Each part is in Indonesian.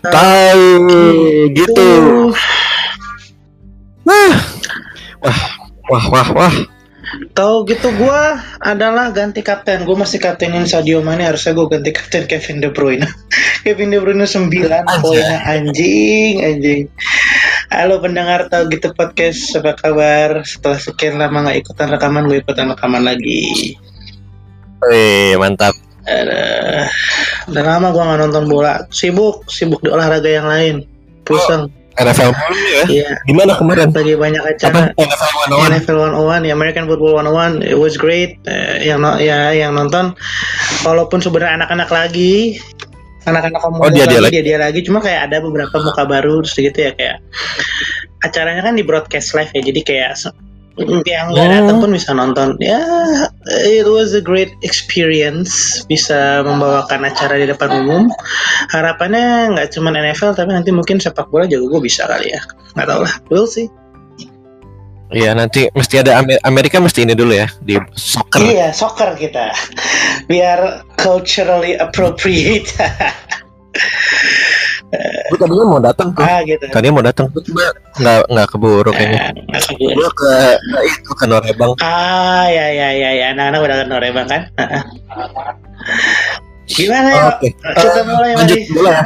Tahu gitu. Wah. Wah, wah, wah, wah. Tahu gitu gua adalah ganti kapten. Gue masih kaptenin Sadio Mane harusnya gue ganti kapten Kevin De Bruyne. Kevin De Bruyne 9 poinnya anjing, anjing. Halo pendengar tahu gitu podcast apa kabar? Setelah sekian lama nggak ikutan rekaman, gue ikutan rekaman lagi. Wih, mantap. Aduh, udah lama gua nggak nonton bola. Sibuk, sibuk di olahraga yang lain. Pusing. NFL mulu ya. Iya. Gimana kemarin? Lagi banyak Apa? acara. NFL 101. NFL 101 ya American Football 101 it was great Eh, yang no- ya yang nonton walaupun sebenarnya anak-anak lagi anak-anak komunitas Oh, dia- dia lagi, dia dia lagi cuma kayak ada beberapa muka baru terus gitu ya kayak acaranya kan di broadcast live ya jadi kayak yang nggak Oh. datang pun bisa nonton ya it was a great experience bisa membawakan acara di depan umum harapannya nggak cuma NFL tapi nanti mungkin sepak bola juga gue bisa kali ya nggak tahu lah we'll see Iya, nanti mesti ada Amer- Amerika mesti ini dulu ya di soccer. Iya, soccer kita. Biar culturally appropriate. Gue tadinya mau datang tuh. ah, gitu. Tadinya mau datang tuh cuma nggak nggak keburu kayaknya. Ah, keburu. Gue ke, ke itu ke Norebang. Ah, ya ya ya ya. Anak-anak udah kenal Rebang kan? Ah, ah. Gimana ya? Oke. Kita mulai Lanjut mari. bola.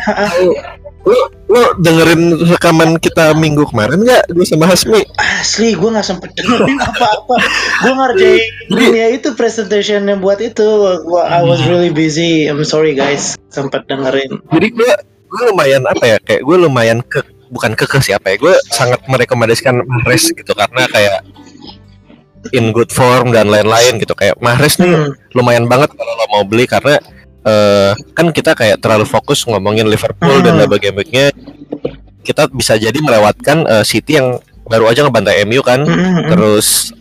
Lu, lu dengerin rekaman kita minggu kemarin nggak? Gue sama Hasmi. Asli, gue nggak sempet dengerin apa-apa. Gue ngerjain Jadi- ya itu presentation yang buat itu. I was really busy. I'm sorry guys. Sempet dengerin. Jadi gue gue lumayan apa ya? Kayak gue lumayan ke bukan kekeh siapa ya? Gue sangat merekomendasikan Mahrez gitu karena kayak in good form dan lain-lain gitu kayak Mahrez nih Hmm. lumayan banget kalau lo mau beli karena eh, kan kita kayak terlalu fokus ngomongin Liverpool dan Hmm. bagai-bagainya kita bisa jadi melewatkan eh, City yang baru aja ngebantai MU kan Hmm, terus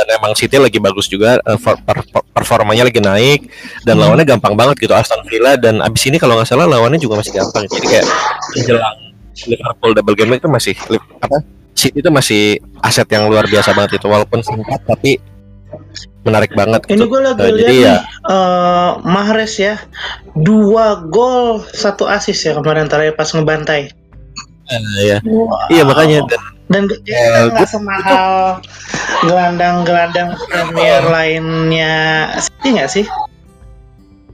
dan emang City lagi bagus juga eh, per- per- performanya lagi naik dan Hmm. lawannya gampang banget gitu Aston Villa dan abis ini kalau nggak salah lawannya juga masih gampang jadi kayak menjelang Liverpool double game itu masih apa City itu masih aset yang luar biasa banget itu walaupun singkat tapi menarik banget Ini gitu. gue lagi Eh, lihat ya eh, Mahrez ya, dua gol, satu asis ya kemarin terakhir pas ngebantai. eh, ya. Wow. iya makanya dan Dan Eh, dia nggak semahal gelandang-gelandang Premier lainnya, City nggak sih?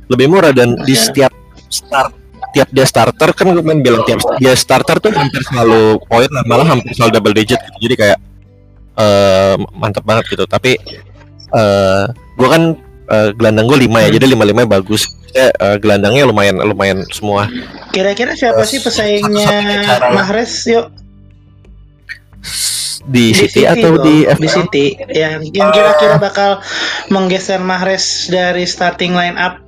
lebih murah dan di Iya. setiap start tiap dia starter kan gue main bilang tiap dia starter tuh hampir selalu poin lah, malah hampir selalu double digit gitu. jadi kayak eh mantap banget gitu tapi eh gue kan eh, gelandang gue lima ya Hmm. jadi lima lima bagus Maksudnya, eh, gelandangnya lumayan lumayan semua Kira-kira siapa Eh, sih pesaingnya. Mahrez? Yuk di, City, atau dong, di di FPL City. Yang yang kira-kira bakal menggeser Mahrez dari starting line up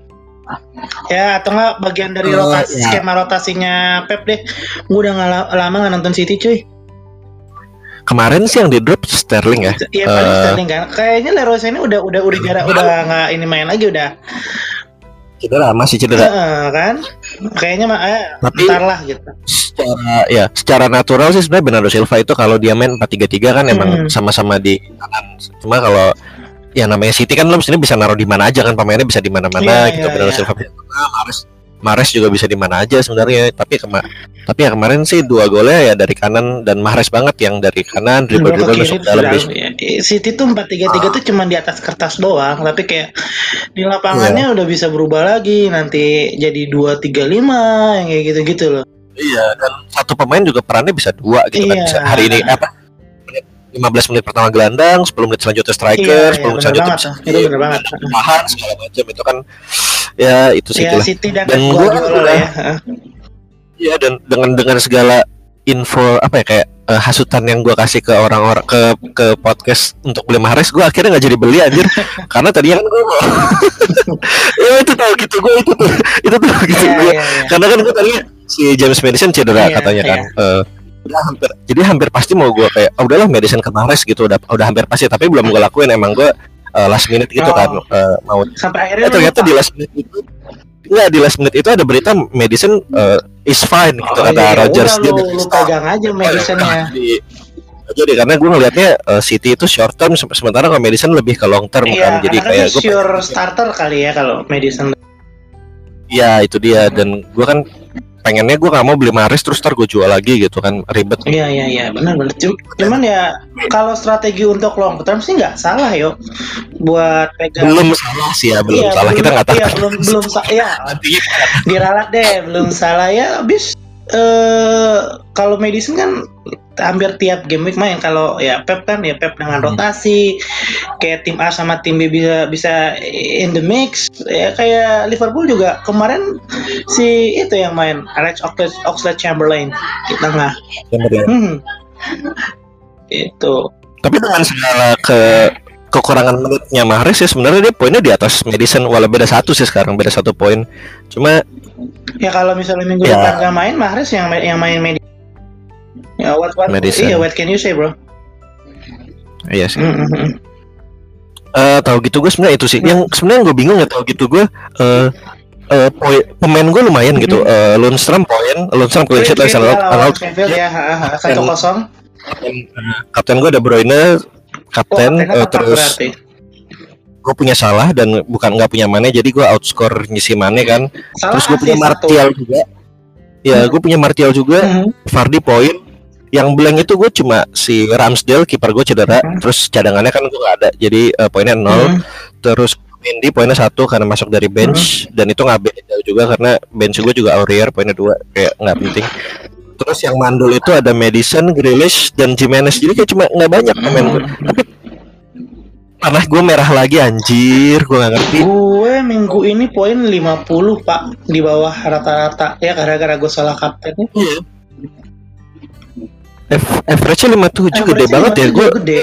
ya atau enggak bagian dari Eh, rotasi ya. skema rotasinya Pep deh. Gue udah nggak la- lama nggak nonton City cuy. Kemarin sih yang di drop Sterling ya? Iya paling Eh. Sterling kan. Kayaknya Leroy Sané udah udah udah jarak udah nggak ini main lagi udah. Cedera masih cedera. Heeh, kan kayaknya mah eh, Tapi- ntar lah gitu secara ya secara natural sih sebenarnya Bernardo Silva itu kalau dia main 4-3-3 kan emang Hmm. sama-sama di kanan. Cuma kalau ya namanya City kan lo sebenarnya bisa naruh di mana aja kan pemainnya bisa di mana-mana Iya, gitu iya, Bernardo iya. Silva bisa di Mahrez juga bisa di mana aja sebenarnya tapi kema tapi ya kemarin sih dua golnya ya dari kanan dan Mahrez banget yang dari kanan dribble dribble masuk dalam ya. City tuh 4-3-3 tuh cuma di atas kertas doang tapi kayak di lapangannya Iya. udah bisa berubah lagi nanti jadi 2-3-5 yang kayak gitu-gitu loh Iya dan satu pemain juga perannya bisa dua gitu kan Iya. bisa hari ini apa menit- 15 menit pertama gelandang 10 menit selanjutnya striker 10 menit iya, bener selanjutnya banget bisa itu bener banget tahan segala macam itu kan ya itu sih ya. City dan, Dan lah ya. Iya dan dengan dengan segala info apa ya kayak eh, hasutan yang gua kasih ke orang-orang ke ke podcast untuk beli Mahrez gua akhirnya nggak jadi beli anjir karena tadinya kan gua mau ya itu tahu gitu gua itu tuh itu tuh gitu Iya, gua iya, iya. karena kan gua tadinya si James Madison cedera Iya, katanya kan iya. Eh, udah hampir jadi hampir pasti mau gua kayak oh, udahlah Madison ke Mahrez gitu udah udah hampir pasti tapi belum gua lakuin emang gua eh, last minute gitu Oh. kan eh, mau sampai akhirnya Eh, ternyata lupa. di last minute itu Enggak, di last minute itu ada berita Madison eh, is fine gitu Oh, kata iya, Rogers udah, dia lu, lu pegang aja Madisonnya Jadi- jadi karena gue ngelihatnya eh, City itu short term se- sementara kalau Madison lebih ke long term kan Iya, jadi karena kayak kan gue sure starter kali ya kalau Madison. ya itu dia dan gue kan pengennya gue gak mau beli Maris terus ntar gue jual lagi gitu kan ribet Iya iya iya benar benar. Cum- Cuman ya kalau strategi untuk long term sih nggak salah yo. Buat pegang. belum salah sih ya belum Iya, salah kita nggak tahu Iya belum belum sa- ya diralat deh belum salah ya. Habis eh kalau medicine kan hampir tiap game week main. Kalau ya Pep kan ya Pep dengan Hmm. rotasi. Kayak tim A sama tim B bisa bisa in the mix. Ya kayak Liverpool juga kemarin si itu yang main Alex Oxlade, Oxlade Chamberlain. Di tengah hmm. itu. Tapi dengan segala ke kekurangan menitnya Mahrez ya sebenarnya dia poinnya di atas Madison walau beda satu sih sekarang beda satu poin cuma Ya kalau misalnya minggu Ya. depan nggak main, Mahrez yang yang main medi. Ya what what Madison. iya what can you say bro? iya sih Mm, mm, mm. Eh, tahu gitu gue sebenarnya itu sih yang sebenarnya gue bingung ya tahu gitu gue eh eh, poin pemain gue lumayan gitu eh Lundstrom poin Lundstrom clean sheet sheet Arsenal ya, satu kosong. kapten gue ada Bruyne kapten Oh, eh, terus gue punya salah dan bukan nggak punya Mane jadi gue outscore ngisi Mane kan. Salah terus gue punya sih satu. Martial juga. Ya gue punya Martial juga. Mhm. Fardi poin. Yang blank itu gue cuma si Ramsdale kiper gue cedera. Mhm. terus cadangannya kan gue gak ada jadi eh, poinnya nol. Mhm. terus Mendy poinnya satu karena masuk dari bench. Dan itu nggak beda juga karena bench gue juga Aurier poinnya dua. Kayak nggak penting terus yang mandul itu ada Madison, Grealish dan Jimenez. Jadi kayak cuma nggak banyak pemain gue tapi panah gue merah lagi anjir. Gue nggak ngerti. Gue minggu ini poin 50 pak di bawah rata-rata. Ya gara-gara gue salah kapten. Iya. F- average-nya 57 gede Average-nya banget ya. 57 gue gede.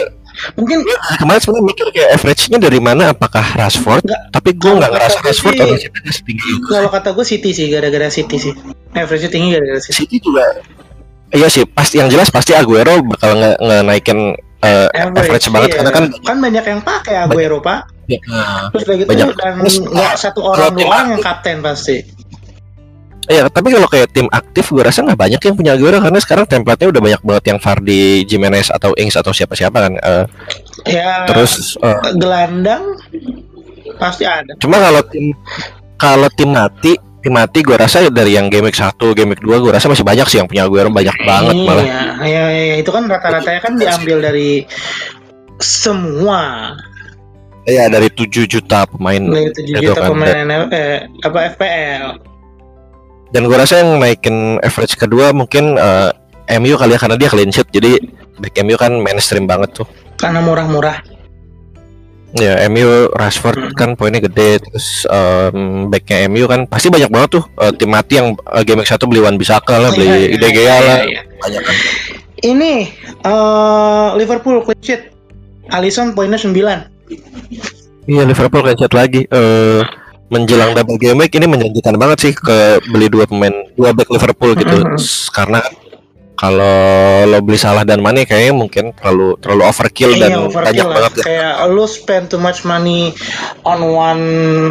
Mungkin kemarin sebenarnya mikir kayak average-nya dari mana apakah Rashford Nggak. tapi gue nggak ngerasa Rashford sih- average-nya setinggi itu kalau kata gue City sih gara-gara City sih. Average tinggi gara-gara City. City juga iya sih pasti yang jelas pasti Aguero bakal nge, nge naikin eh, average, banget iya. karena kan kan banyak yang pakai Aguero pak. ya, Terus udah gitu Banyak. dan Terus, nggak satu orang dua orang yang kapten pasti. Iya, tapi kalau kayak tim aktif gue rasa nggak banyak yang punya Aguero karena sekarang template-nya udah banyak banget yang Fardi, Jimenez atau Ings atau siapa-siapa kan. Eh, Ya terus eh, gelandang pasti ada. cuma kalau tim kalau tim mati, tim mati gue rasa dari yang game week 1, game week 2 gue rasa masih banyak sih yang punya Aguero banyak banget iya, malah. Ya, ya, itu kan rata-ratanya kan diambil dari semua Iya, dari 7 juta pemain. dari tujuh Itu juta kan, pemain eh, apa FPL. Dan gue rasa yang naikin average kedua mungkin eh, MU kali ya karena dia clean sheet jadi back MU kan mainstream banget tuh. Karena murah-murah. Ya, MU Rashford Hmm. kan poinnya gede terus um, backnya MU kan pasti banyak banget tuh eh, tim mati yang eh, game 1 beli Wan Bisaka lah, Oh, beli iya, iya, iya, lah, iya. banyak kan. Ini eh, Liverpool clean sheet. Alisson poinnya 9 Iya, Liverpool clean sheet lagi. Eh menjelang double game week ini menjanjikan banget sih ke beli dua pemain dua back Liverpool gitu. Mhm. S- Karena kalau lo beli Salah dan Mane kayaknya mungkin terlalu terlalu overkill dan Iya, overkill banyak lah. banget ya. Kayak lu spend too much money on one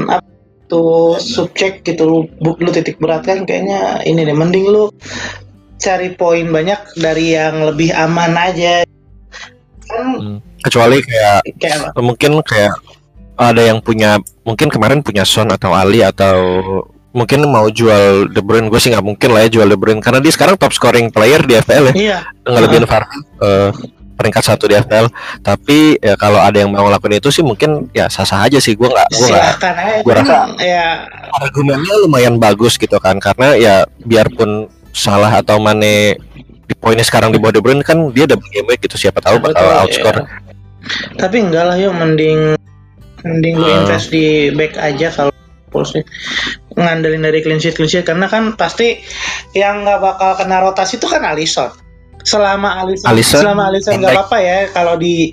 apa tuh subject gitu bu- lu titik berat kan kayaknya ini deh mending lu cari poin banyak dari yang lebih aman aja kan Hmm. Kecuali kayak kayak mungkin kayak ada yang punya mungkin kemarin punya Son atau Ali atau mungkin mau jual De Bruyne. Gue sih nggak mungkin lah ya jual De Bruyne karena dia sekarang top scoring player di FPL ya. Iya. Ngelebihin Vardy eh, peringkat satu di FPL tapi ya kalau ada yang mau ngelakuin itu sih mungkin ya sah sah aja sih. Gue nggak gue nggak Cuman, rasa- ya argumennya lumayan bagus gitu kan. Karena ya biarpun salah atau Mane di poinnya sekarang di bawah De Bruyne kan dia udah game gitu. Siapa tahu bakal outscore. iya. tapi enggak lah yuk mending mending lu Ah. invest di back aja kalau sih ngandelin dari clean sheet clean sheet. Karena kan pasti yang nggak bakal kena rotasi itu kan Alisson selama Alisson, Alisson, selama Alisson nggak apa-apa ya kalau di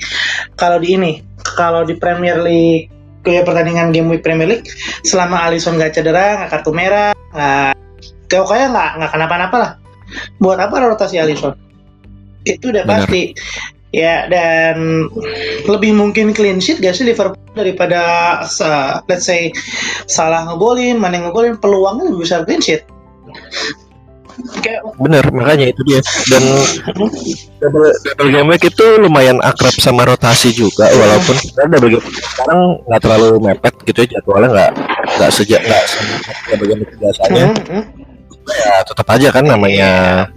kalau di ini kalau di Premier League kayak pertandingan game week Premier League selama Alisson nggak cedera nggak kartu merah nggak pokoknya nggak nggak kenapa-napa lah. Buat apa rotasi Alisson itu udah Benar. pasti ya dan lebih mungkin clean sheet gak sih Liverpool daripada sa- let's say salah ngegolin mana ngegolin peluangnya lebih besar clean sheet kayak Bener, makanya itu dia. Dan double, double game week itu lumayan akrab sama rotasi juga, walaupun sebenarnya double game sekarang nggak terlalu mepet gitu ya jadwalnya nggak nggak sejak nggak double game biasanya. Hmm, hmm. Ya tetap aja kan namanya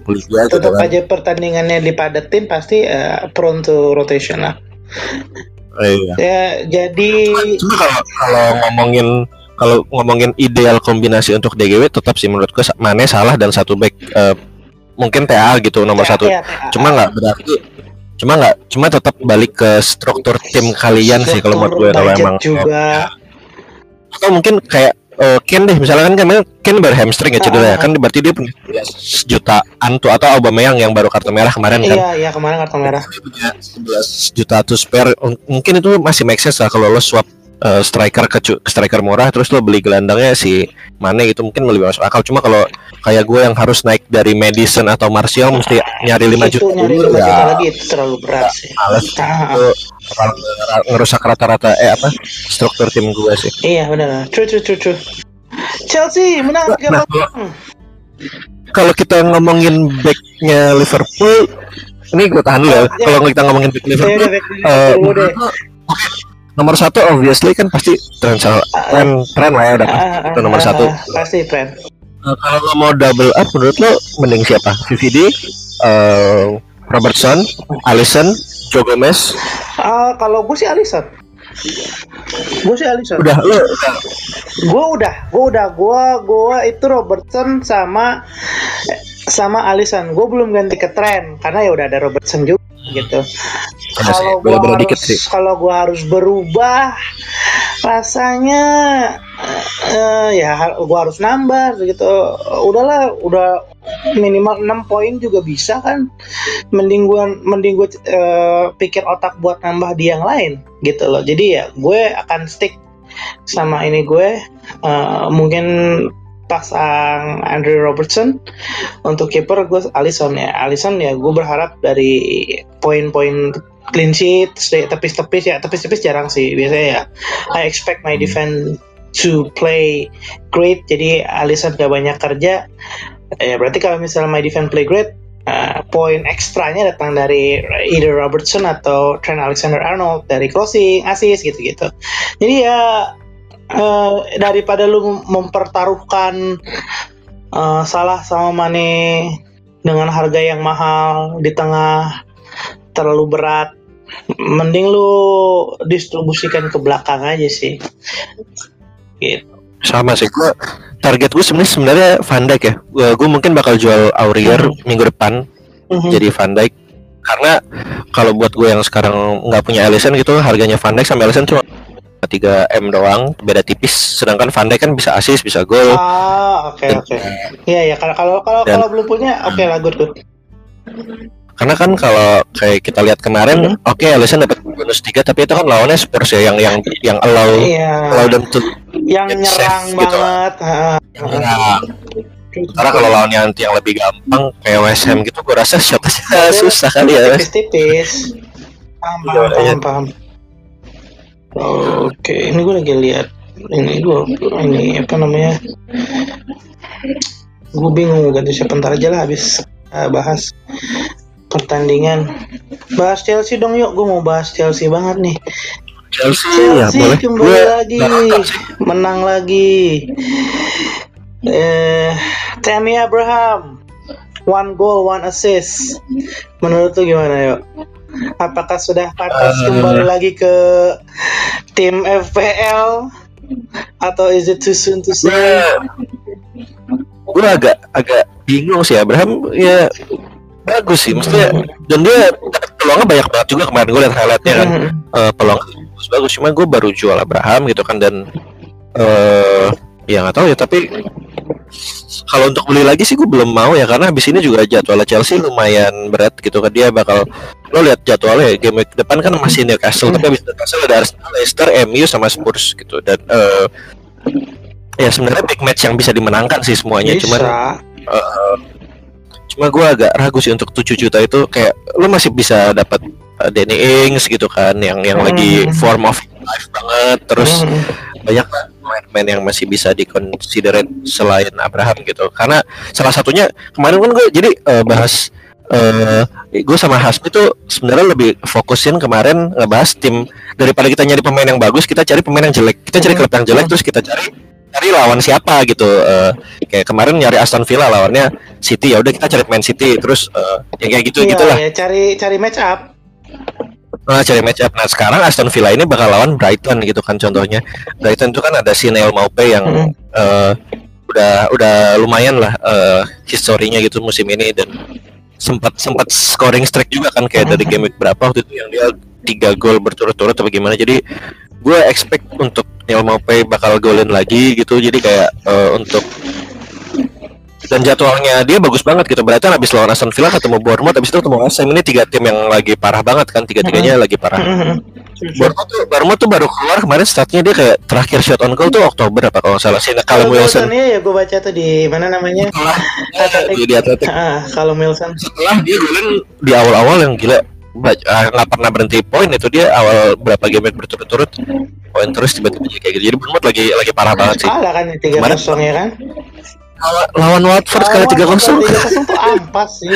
liga gitu tetap kan. aja pertandingannya dipadetin pasti eh, prone to rotation lah Iya. ya jadi Cuma kalau kalau ngomongin kalau ngomongin ideal kombinasi untuk DGW tetap sih menurut gue Mane salah dan satu back eh, mungkin TA gitu nomor TA, satu. ya, TA. Cuma nggak berarti cuma nggak cuma tetap balik ke struktur tim kalian sih kalau menurut gue kalau emang juga atau mungkin kayak eh, Ken deh misalnya kan kemarin Ken baru hamstring ya cedera ya. Ah. kan berarti dia punya sejutaan tuh atau Aubameyang yang baru kartu merah kemarin kan? Iya iya kemarin kartu merah. Punya 11 juta tuh spare. Mungkin itu masih make sense lah kalau lo swap eh, striker ke, striker murah terus lo beli gelandangnya si Mane gitu mungkin lebih masuk akal. Cuma kalau kayak gue yang harus naik dari Madison atau Martial mesti nyari 5 itu juta. nyari dulu 5 juta ya lagi itu terlalu berat sih. Males. Ah, itu terlalu nger- ngerusak rata-rata eh apa struktur tim gue sih. Iya benar. True true true true. Chelsea menang Nah, kosong. kalau kita ngomongin backnya Liverpool ini gue tahan dulu ya. Oh, iya. kalau kita ngomongin back Ya Liverpool udah, back eh, dulu deh. Nomor satu obviously kan pasti tren tren tren lah ya udah pasti Ah, ah, itu nomor ah, satu. ah, pasti friend Eh, kalau lo mau double up menurut lo mending siapa? VVD eh, Robertson Alisson Joe Gomez? Ah, kalau gue sih Alisson. Gue sih Alisson. Udah lo gue udah gue udah gue gue itu Robertson sama sama Alisson gue belum ganti ke tren karena ya udah ada Robertson juga gitu. Kalau gue harus kalau gue harus berubah rasanya eh, ya gue harus nambah gitu. Udahlah udah minimal 6 poin juga bisa kan. Mending gue mending gue eh, pikir otak buat nambah di yang lain gitu loh. Jadi ya gue akan stick sama ini gue. Eh, mungkin pasang Andrew Robertson untuk kiper gue Alisson ya. Alisson ya gue berharap dari poin-poin clean sheet tepis-tepis ya. Tepis-tepis jarang sih biasanya ya. I expect my defense to play great. Jadi Alisson gak banyak kerja. Ya berarti kalau misalnya my defense play great uh, poin ekstranya datang dari either Robertson atau Trent Alexander-Arnold dari crossing, assist gitu-gitu. Jadi ya eh, daripada lu mempertaruhkan eh, salah sama Mane dengan harga yang mahal di tengah terlalu berat, mending lu distribusikan ke belakang aja sih. Gitu. sama sih gue target gue sebenarnya sebenarnya Van Dijk ya gue, gue mungkin bakal jual Aurier Hmm. minggu depan Mhm. jadi Van Dijk karena kalau buat gue yang sekarang nggak punya Alisson gitu harganya Van Dijk sama Alisson cuma 3 m doang beda tipis sedangkan Van Dijk kan bisa assist bisa gol Ah, oke oke. Iya ya kalau kalau kalau kalau belum punya oke lah good good. karena kan kalau kayak kita lihat kemarin Hmm. oke Alisson dapat bonus 3 tapi itu kan lawannya Spurs ya yang yang yang allow Iya. allow them to yang get nyerang safe gitu. banget. yang ah. nyerang. Karena kalau lawannya nanti yang lebih gampang kayak West Ham gitu, gue rasa shotnya susah kali ya. Tipis-tipis. Paham, Iya, paham, iya. paham, Oke, ini gue lagi lihat ini gue ini apa namanya? Gue bingung ganti siapa ntar aja lah habis uh, bahas pertandingan. Bahas Chelsea dong yuk, gue mau bahas Chelsea banget nih. Chelsea, Chelsea ya boleh. kembali Gue lagi, menang lagi. Eh, Tammy Abraham, one goal, one assist. Menurut lu gimana yuk? Apakah sudah pantas Eh. kembali lagi ke tim FPL atau is it too soon to say? gue agak agak bingung sih Abraham ya bagus sih maksudnya dan dia peluangnya banyak banget juga kemarin gue liat highlightnya kan. Eh, peluang bagus bagus cuma gue baru jual Abraham gitu kan dan eh ya nggak tahu ya tapi kalau untuk beli lagi sih gue belum mau ya karena habis ini juga jadwalnya Chelsea lumayan berat gitu kan dia bakal lo lihat jadwalnya game week depan kan masih Newcastle tapi habis Newcastle ada Arsenal, Leicester, MU sama Spurs gitu dan eh ya sebenarnya big match yang bisa dimenangkan sih semuanya Bisa. cuman eh, cuma gue agak ragu sih untuk 7 juta itu kayak lo masih bisa dapat eh, Danny Ings gitu kan yang yang lagi Hmm. form of life banget terus Mhm. banyak pemain-pemain yang masih bisa dikonsiderin selain Abraham gitu karena salah satunya kemarin kan gue jadi eh, bahas eh gue sama Hasmi tuh sebenarnya lebih fokusin kemarin ngebahas tim daripada kita nyari pemain yang bagus kita cari pemain yang jelek kita cari Mhm. klub yang jelek terus kita cari cari lawan siapa gitu uh, kayak kemarin nyari Aston Villa lawannya City ya udah kita cari Man City terus uh, ya kayak gitu Iya, gitulah ya, cari cari match up. Nah, cari match up. Nah, sekarang Aston Villa ini bakal lawan Brighton gitu kan contohnya. Brighton itu kan ada si Neil Maupay yang Mm. eh, udah udah lumayan lah eh, historinya gitu musim ini dan sempat sempat scoring streak juga kan kayak dari game week berapa waktu itu yang dia tiga gol berturut-turut atau gimana. Jadi gue expect untuk Neil Maupay bakal golin lagi gitu. Jadi kayak eh, untuk dan jadwalnya dia bagus banget gitu. Berarti habis lawan Aston Villa ketemu Bournemouth, habis itu ketemu West Ham ini tiga tim yang lagi parah banget kan, tiga-tiganya lagi parah. Bournemouth tuh, Bournemouth tuh baru keluar kemarin statnya dia kayak terakhir shot on goal tuh Oktober apa kalau salah sih. Nah, Kalau Wilson Wilson ya, gue baca tuh di mana namanya? setelah di, di Atletik Ah, kalau Wilson. setelah dia golin di awal-awal yang gila ah, nggak pernah berhenti poin itu dia awal berapa game berturut-turut poin terus tiba-tiba kayak gitu. Jadi Bournemouth lagi lagi parah banget sih. Kalah kan tiga kosong ya kan? Lawan- Lawan Watford kalah tiga kosong. Tiga kosong tuh ampas sih.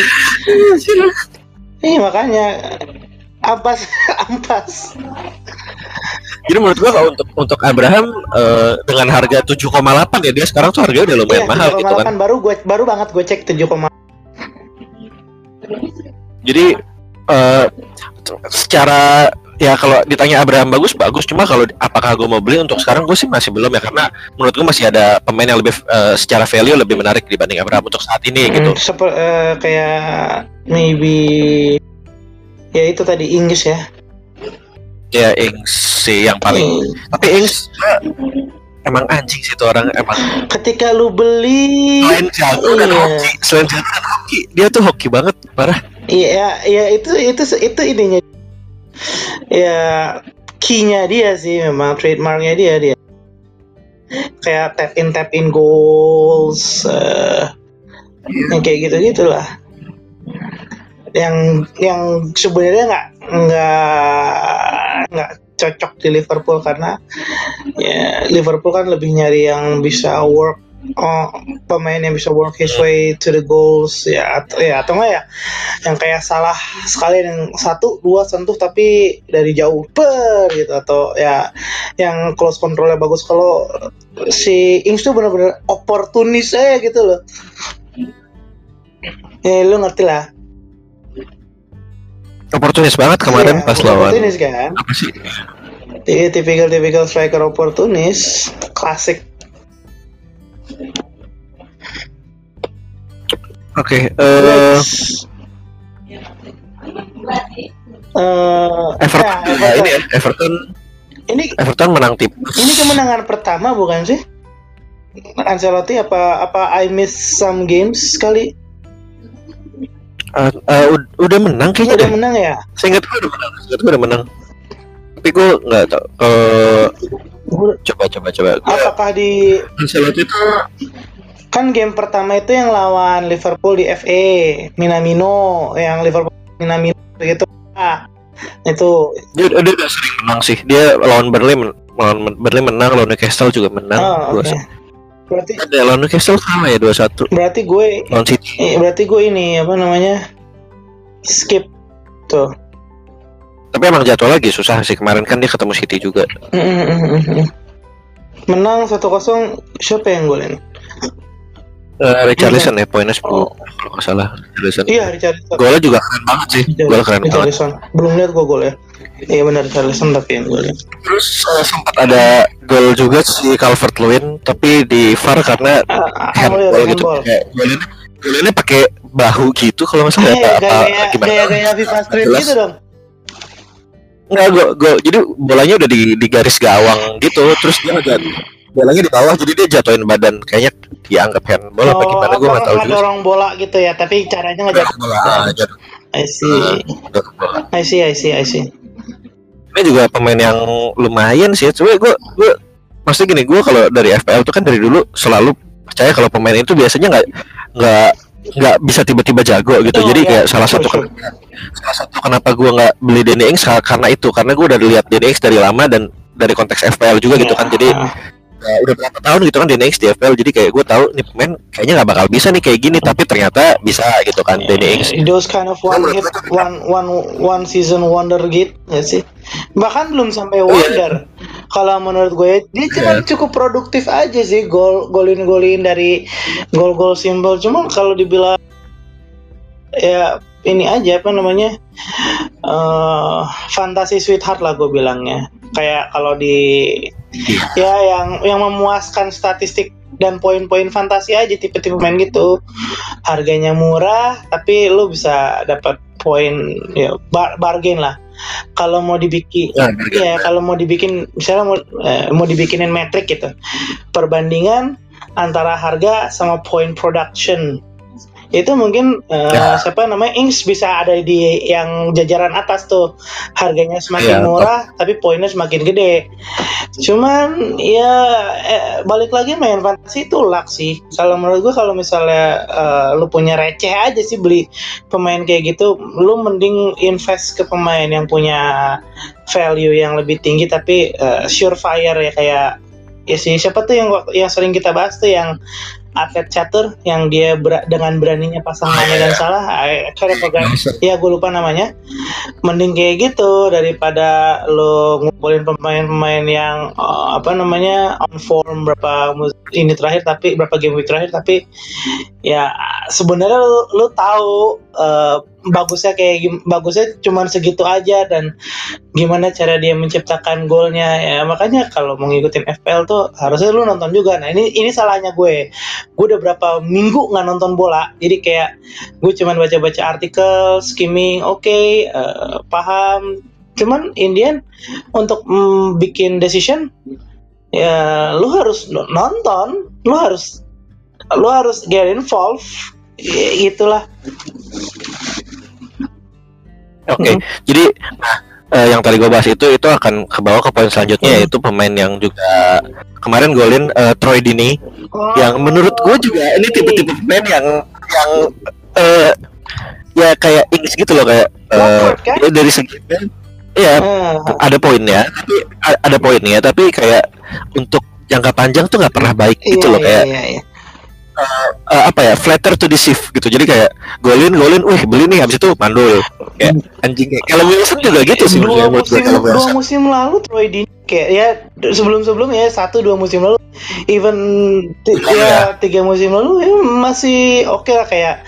Iya makanya ampas ampas. Jadi menurut gua kalau untuk untuk Abraham eh, dengan harga 7,8 ya dia sekarang tuh harganya udah lumayan Iya, mahal gitu kan. 7,8 baru gue baru banget gue cek 7, Jadi eh secara ya kalau ditanya Abraham bagus bagus cuma kalau apakah gue mau beli untuk sekarang gue sih masih belum ya karena menurut gue masih ada pemain yang lebih eh, secara value lebih menarik dibanding Abraham untuk saat ini gitu. Hmm, seper- eh, kayak maybe ya itu tadi Inggris ya. Ya Ings sih yang paling Hmm. tapi Ings eh, emang anjing sih itu orang emang Ketika lu beli selain jago dan Iya. hoki selain jago dan hoki dia tuh hoki banget parah. Iya, ya itu itu itu ininya. Ya key-nya dia sih memang trademarknya dia dia. Kayak tap in tap in goals, eh, yang kayak gitu gitulah. Yang yang sebenarnya nggak nggak nggak cocok di Liverpool karena ya Liverpool kan lebih nyari yang bisa work oh, pemain yang bisa work his way to the goals ya atau ya atau enggak ya yang kayak salah sekali yang satu dua sentuh tapi dari jauh per gitu atau ya yang close controlnya bagus. Kalau si Ings tuh bener-bener oportunis aja gitu loh. Ya lu ngerti lah. Oportunis banget kemarin Iya, pas lawan oportunis kan? apa sih? Iya, tipikal tipikal striker oportunis klasik Oke, eh Terus, eh, Everton, ya, nah, ini ya, Everton ini Everton menang tipis. Ini kemenangan pertama bukan sih? Ancelotti apa apa I miss some games kali? Eh, eh, ud- udah menang kayaknya Udah deh. menang ya? Saya ingat gue udah menang. Saya ingat gue udah menang. Tapi gue nggak tahu. Eh, Gua- coba coba coba. Gue Apakah di Ancelotti itu kan game pertama itu yang lawan Liverpool di FA Minamino yang Liverpool Minamino gitu ah itu dia, dia udah sering menang sih. Dia lawan Burnley men- lawan Burnley menang, lawan Newcastle juga menang. oh, Dua oke satu. berarti Ada lawan Newcastle kalah ya 2-1 berarti gue lawan City. eh, berarti gue ini apa namanya skip tuh Tapi emang jadwal lagi susah sih kemarin kan dia ketemu City juga. Menang 1-0 siapa yang golin? Eh, Richarlison ya poinnya 10 kalau nggak salah. Richarlison. Iya Richarlison. Golnya juga keren banget sih. Gol keren banget. Richarlison. Belum lihat gue gol ya. Iya benar Richarlison tapi yang golin. Terus eh, sempat ada gol juga si Calvert Lewin tapi di VAR karena Ah, handball gitu kayak golnya golnya pakai bahu gitu kalau nggak salah Eh, apa, apa gaya gimana gaya gaya FIFA Street gitu dong. Nggak gol gol jadi bolanya udah di, di garis gawang gitu terus dia agak bolanya di bawah jadi dia jatuhin badan kayaknya dianggap handball apa gimana gue nggak tahu juga Oh, dorong bola gitu ya, tapi caranya nggak jatuh. bola aja I see, bola. I see, I see, I see. ini juga pemain yang lumayan sih cuma gue gue maksudnya gini gue kalau dari FPL tuh kan dari dulu selalu percaya kalau pemain itu biasanya nggak nggak nggak bisa tiba-tiba jago gitu. Oh, jadi iya, kayak salah sure, satu sure. salah satu kenapa gue nggak beli Danny Ings ka- karena itu. Karena gue udah lihat Danny Ings dari lama dan dari konteks FPL juga gitu kan. Jadi Ya, udah berapa tahun gitu kan di FPL jadi kayak gue tahu nih pemain kayaknya nggak bakal bisa nih kayak gini tapi ternyata bisa gitu kan Danny Ings those kind of one hit, one one one season wonder gitu nggak sih? Bahkan belum sampai Oh, iya. wonder, Kalau menurut gue dia cuma Iya. cukup produktif aja sih gol golin golin dari gol gol simbol. Cuma kalau dibilang ya ini aja apa namanya eh fantasi sweetheart lah gue bilangnya. Kayak kalau di ya yang yang memuaskan statistik dan poin-poin fantasi aja tipe-tipe main gitu. Harganya murah tapi lu bisa dapat poin ya bar- bargain lah. Kalau mau dibikin bargain. ya kalau mau dibikin misalnya mau, eh, mau dibikinin metrik gitu. Perbandingan antara harga sama poin production itu mungkin eh, Ya. siapa namanya Ings bisa ada di yang jajaran atas tuh. Harganya semakin Ya, murah tapi poinnya semakin gede. Cuman ya eh, balik lagi main fantasi itu luck sih. Kalau menurut gua kalau misalnya eh, lu punya receh aja sih beli pemain kayak gitu lu mending invest ke pemain yang punya value yang lebih tinggi tapi eh, surefire ya kayak ya sih siapa tuh yang yang sering kita bahas tuh yang atlet catur yang dia ber- dengan beraninya pasang mana dan salah can't forget. ya gue lupa namanya mending kayak gitu daripada lo ngumpulin pemain-pemain yang eh, apa namanya on form berapa mus- ini terakhir tapi berapa game week terakhir tapi ya sebenarnya lo, lo tahu eh, bagusnya kayak bagusnya cuman segitu aja dan gimana cara dia menciptakan golnya ya makanya kalau mau ngikutin FPL tuh harusnya lu nonton juga. Nah ini ini salahnya gue. Gue udah berapa minggu nggak nonton bola jadi kayak gue cuman baca-baca artikel skimming oke eh, paham. Cuman Indian untuk mm, bikin decision ya lu harus no- nonton. Lu harus lu harus get involved. Ya, itulah Oke, jadi nah, eh, yang tadi gue bahas itu itu akan ke bawah ke poin selanjutnya Hmm. yaitu pemain yang juga kemarin golin eh, Troy Dini. Yang menurut gue juga ini tipe-tipe pemain yang yang eh, ya kayak Ings gitu loh kayak eh, Awkward, kan? ya dari segi ya Eh, ada poinnya tapi ada poinnya tapi kayak untuk jangka panjang tuh nggak pernah baik gitu iya, loh kayak iya, iya. eh, apa ya flatter to deceive gitu. Jadi kayak golin golin wih beli nih habis itu mandul. Kayak anjing kalau Wilson juga gitu sih dua gue musim kalau dua musim lalu Troy Dini kayak ya sebelum sebelumnya ya satu dua musim lalu even ti- Iya. ya tiga musim lalu ya masih oke lah kayak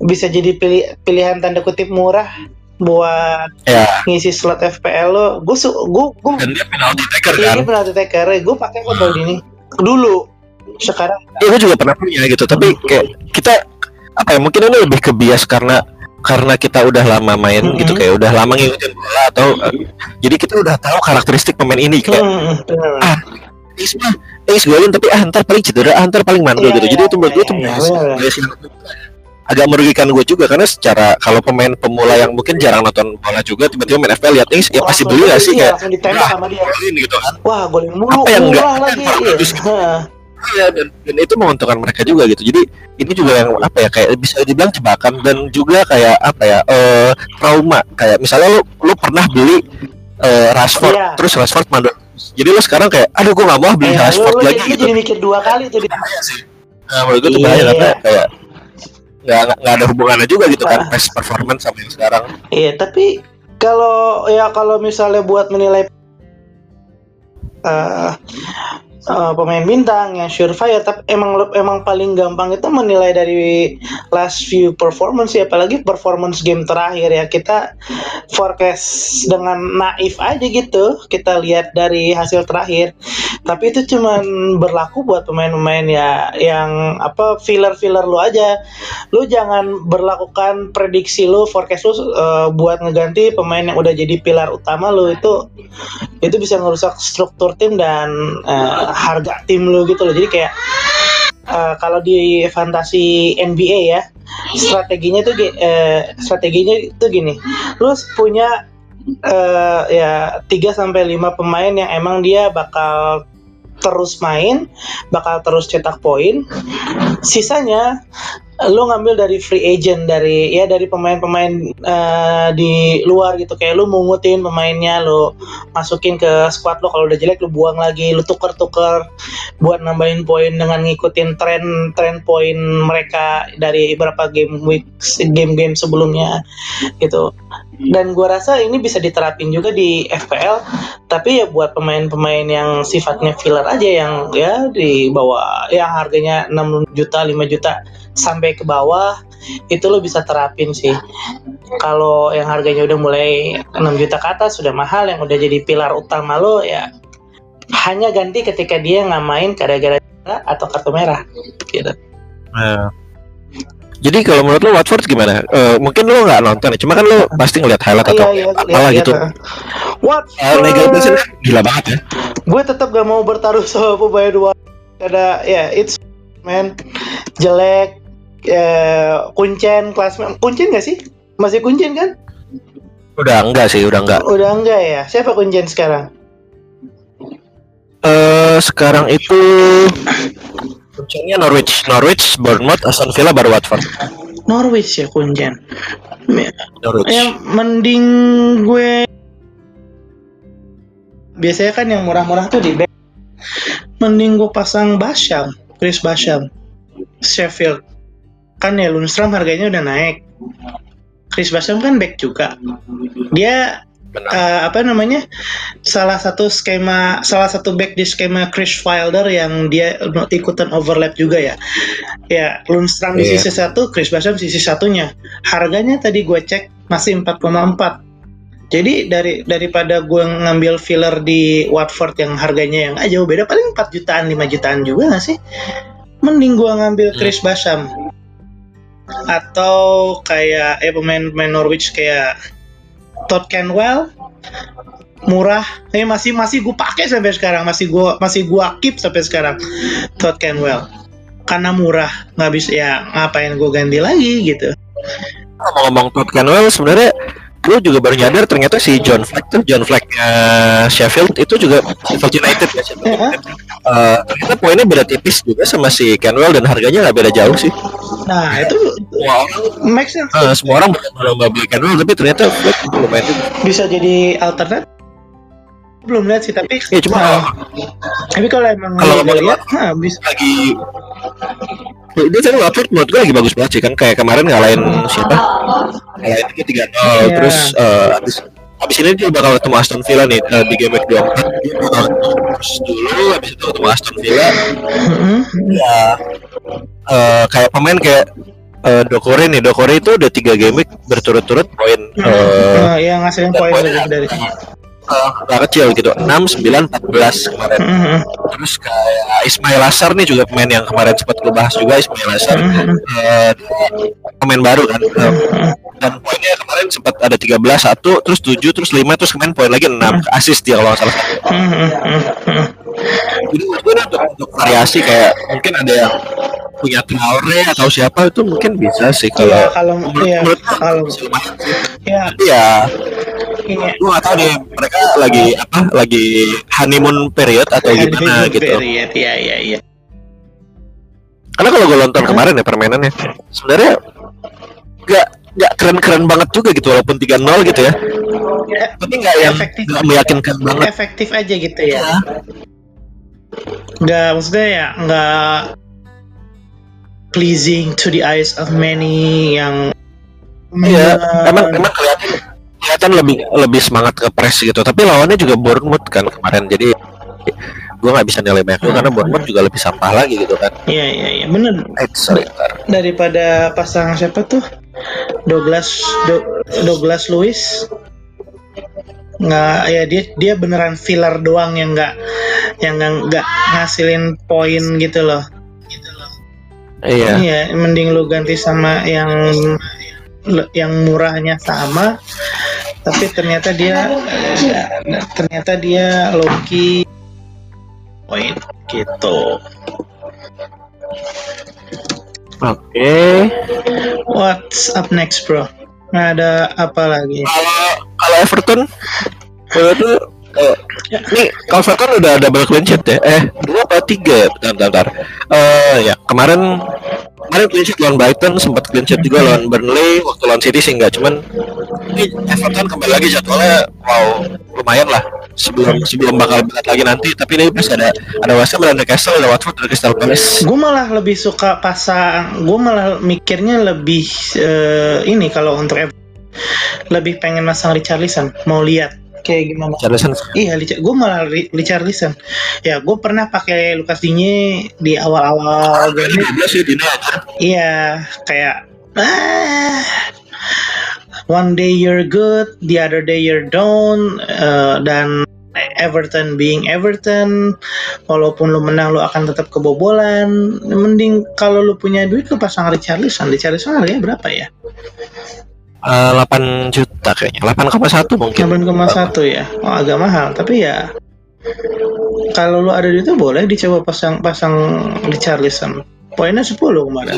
bisa jadi pilih pilihan tanda kutip murah buat ya ngisi slot FPL lo gue su gue gue dan dia penalti taker ini kan? pernah taker. Gue pakai kok Troy Dini dulu. Sekarang ya gue juga pernah punya gitu tapi kayak kita apa ya mungkin ini lebih ke bias karena karena kita udah lama main Mhm. gitu kayak udah lama ngikutin bola atau eh, jadi kita udah tahu karakteristik pemain ini kayak Hmm, bener. ah Is mah Is golin tapi ah ntar paling cedera ah ntar paling mandul Iya, gitu. Jadi iya, itu menurut gue iya, tuh iya, bias, bener. bias yang agak merugikan gue juga karena secara kalau pemain pemula yang mungkin jarang nonton bola juga tiba-tiba main FPL lihat Is ya pasti beli gak sih iya, kayak langsung ditembak "Wah, sama dia gitu kan wah golin mulu Apa yang enggak? lagi Kan iya. Iya dan, dan itu menguntungkan mereka juga gitu. Jadi ini juga yang apa ya kayak bisa dibilang jebakan dan juga kayak apa ya eh trauma. Kayak misalnya lu lu pernah beli eh, Rashford Iya. terus Rashford mandul. Jadi lu sekarang kayak aduh gua nggak mau beli Iya, Rashford lu, lagi jadi, gitu. jadi mikir dua kali tuh di Bahaya sih. Nah, menurut gue tuh bahaya Iya. karena kayak nggak nggak- ada hubungannya juga gitu kan Ah. best performance sama yang sekarang. Iya, tapi kalau ya kalau misalnya buat menilai eh eh, pemain bintang yang surefire, tapi emang emang paling gampang itu menilai dari last few performance ya, apalagi performance game terakhir ya kita forecast dengan naif aja gitu, kita lihat dari hasil terakhir. Tapi itu cuman berlaku buat pemain-pemain ya yang apa filler-filler lu aja. Lu jangan berlakukan prediksi lu forecast lu uh, buat ngeganti pemain yang udah jadi pilar utama lu. Itu itu bisa ngerusak struktur tim dan uh, harga tim lu gitu loh. Jadi kayak uh, kalau di fantasi NBA ya strateginya tuh eh, strateginya itu gini. Lu punya eh, ya 3 sampai 5 pemain yang emang dia bakal terus main, bakal terus cetak poin. Sisanya lu ngambil dari free agent dari ya dari pemain-pemain uh, di luar gitu. Kayak lu mungutin pemainnya lu masukin ke squad lu. Kalau udah jelek lu buang lagi lu tuker-tuker buat nambahin poin dengan ngikutin tren tren poin mereka dari beberapa game week game-game sebelumnya gitu. Dan gua rasa ini bisa diterapin juga di FPL tapi ya buat pemain-pemain yang sifatnya filler aja yang ya di bawah yang harganya 6 juta 5 juta sampai ke bawah itu lo bisa terapin sih kalau yang harganya udah mulai 6 juta ke atas sudah mahal yang udah jadi pilar utama lo ya hanya ganti ketika dia nggak main gara-gara atau kartu merah gitu Nah. Jadi kalau menurut lo Watford gimana? Eh, mungkin lo nggak nonton ya, cuma kan lo pasti ngeliat highlight atau Iya, iya, apalah lihat- gitu. lihat, What? Uh, Legal Basin gila banget ya. gue tetap gak mau bertaruh sama pemain dua karena ya it's man jelek eh, kuncen kelas kuncen gak sih? Masih kuncen kan? Udah enggak sih, udah enggak. udah enggak ya? Siapa kuncen sekarang? Eh sekarang itu Kuncinya Norwich, Norwich, Bournemouth, Aston Villa, baru Watford. Norwich ya kuncen. Norwich. ya mending gue biasanya kan yang murah-murah tuh di back. Mending gue pasang Basham Chris Basham Sheffield kan ya Lundstrom harganya udah naik. Chris Basham kan back juga. Dia Benar. eh, apa namanya salah satu skema salah satu back di skema Chris Wilder yang dia ikutan overlap juga ya. Ya Lundstrom di Iya. sisi satu Chris Basham sisi satunya. Harganya tadi gue cek masih 4,4 jadi dari daripada gue ngambil filler di Watford yang harganya yang aja jauh beda paling 4 jutaan 5 jutaan juga gak sih? Mending gue ngambil Hmm. Chris Basham atau kayak eh pemain-pemain Norwich kayak Todd Canwell murah. Eh masih masih gue pakai sampai sekarang. Masih gue masih gue keep sampai sekarang Todd Canwell karena murah. Nggak bisa ya ngapain gue ganti lagi gitu. Ngomong-ngomong Todd Canwell sebenarnya gue juga baru nyadar ternyata si John Fleck tuh John Flecknya Sheffield itu juga Sheffield United ya Sheffield United. Eh, ternyata poinnya beda tipis juga sama si Canwell dan harganya nggak beda jauh sih. nah itu Semua orang, make sense eh, semua orang berlomba beli Canwell tapi ternyata Fleck lumayan juga. bisa jadi alternatif belum lihat sih tapi Ya cuma Nah, tapi kalau emang Kalau ngomongin lihat nah, bisa lagi dia kan Watford menurut gue lagi bagus banget sih kan. Kayak kemarin ngalahin siapa? Ngalahin dia tiga nol Iya. terus eh, abis abis ini dia bakal ketemu Aston Villa nih eh, di game week 24 dia bakal terus dulu abis itu ketemu Aston Villa. Ya eh, kayak pemain kayak eh, Dokore nih. Dokore itu udah tiga game week berturut-turut poin eh, Nah, yang ngasilin dan poin lebih dari eh, nggak kecil gitu 6, 9, 14 kemarin Mm-mm. terus kayak Ismail Assar nih juga pemain yang kemarin sempat gue bahas juga Ismail Assar Mm-mm. Eh, dia pemain baru kan Eh, dan poinnya kemarin sempat ada 13 satu terus 7 terus 5 terus kemarin poin lagi 6 assist dia kalau nggak salah Mm-mm. Mm-mm. jadi menurut gue untuk, untuk variasi kayak mungkin ada yang punya Traore atau siapa itu mungkin bisa sih kalau Iya, kalau menurut, iya, menurut gue kalau masih lumayan sih ya ya gue gak tahu deh mereka lagi apa lagi honeymoon period atau gimana gitu Period. Iya, iya, iya. karena kalau gue nonton kemarin ya permainannya sebenarnya nggak nggak keren-keren banget juga gitu walaupun 3-0 gitu ya Ya, tapi nggak yang Efektif. nggak meyakinkan banget efektif aja gitu ya. ya. Nggak maksudnya ya nggak pleasing to the eyes of many yang Iya, emang emang kelihatan kelihatan lebih lebih semangat ke press gitu. Tapi lawannya juga Bournemouth kan kemarin. Jadi gue nggak bisa nilai banyak karena Bournemouth juga lebih sampah lagi gitu kan. Iya iya iya bener Eh, sorry, ntar. daripada pasang siapa tuh Douglas Do- Douglas Lewis nggak ya dia dia beneran filler doang yang nggak yang nggak nggak ngasilin poin gitu loh Iya. iya mending lu ganti sama yang yang murahnya sama tapi ternyata dia ternyata dia Loki poin gitu Oke. what's up next bro Nggak ada apa lagi Kalau kalau Everton, gue tuh Eh, ini Calverton udah double clean sheet ya? Eh, dua apa tiga ya? Bentar, bentar, bentar. Eh, ya kemarin kemarin clean sheet lawan Brighton sempat clean sheet juga lawan Burnley waktu lawan City sih enggak cuman ini Everton kembali lagi jadwalnya wow lumayan lah. Sebelum sebelum bakal berat lagi nanti. Tapi ini pasti ada ada West Ham ada Newcastle ada Watford ada Crystal Palace. Gue malah lebih suka pasang, gue malah mikirnya lebih eh, ini kalau untuk Ev- lebih pengen masang Richarlison, mau lihat kayak gimana. Charleston Iya, gue malah Ri- Richarlison. Ya, gue pernah pakai Lucas Digne di awal-awal ini game. 12 sih Dina Iya, kayak ah, one day you're good, the other day you're down, eh, dan Everton being Everton, walaupun lu menang lu akan tetap kebobolan. Mending kalau lu punya duit lu pasang Richarlison. Richarlison harganya berapa ya? Eh, 8 juta kayaknya 8,1 mungkin 8,1 ya. Oh, agak mahal, tapi ya kalau lu ada duit boleh dicoba pasang pasang Richarlison. Poinnya 10 kemarin.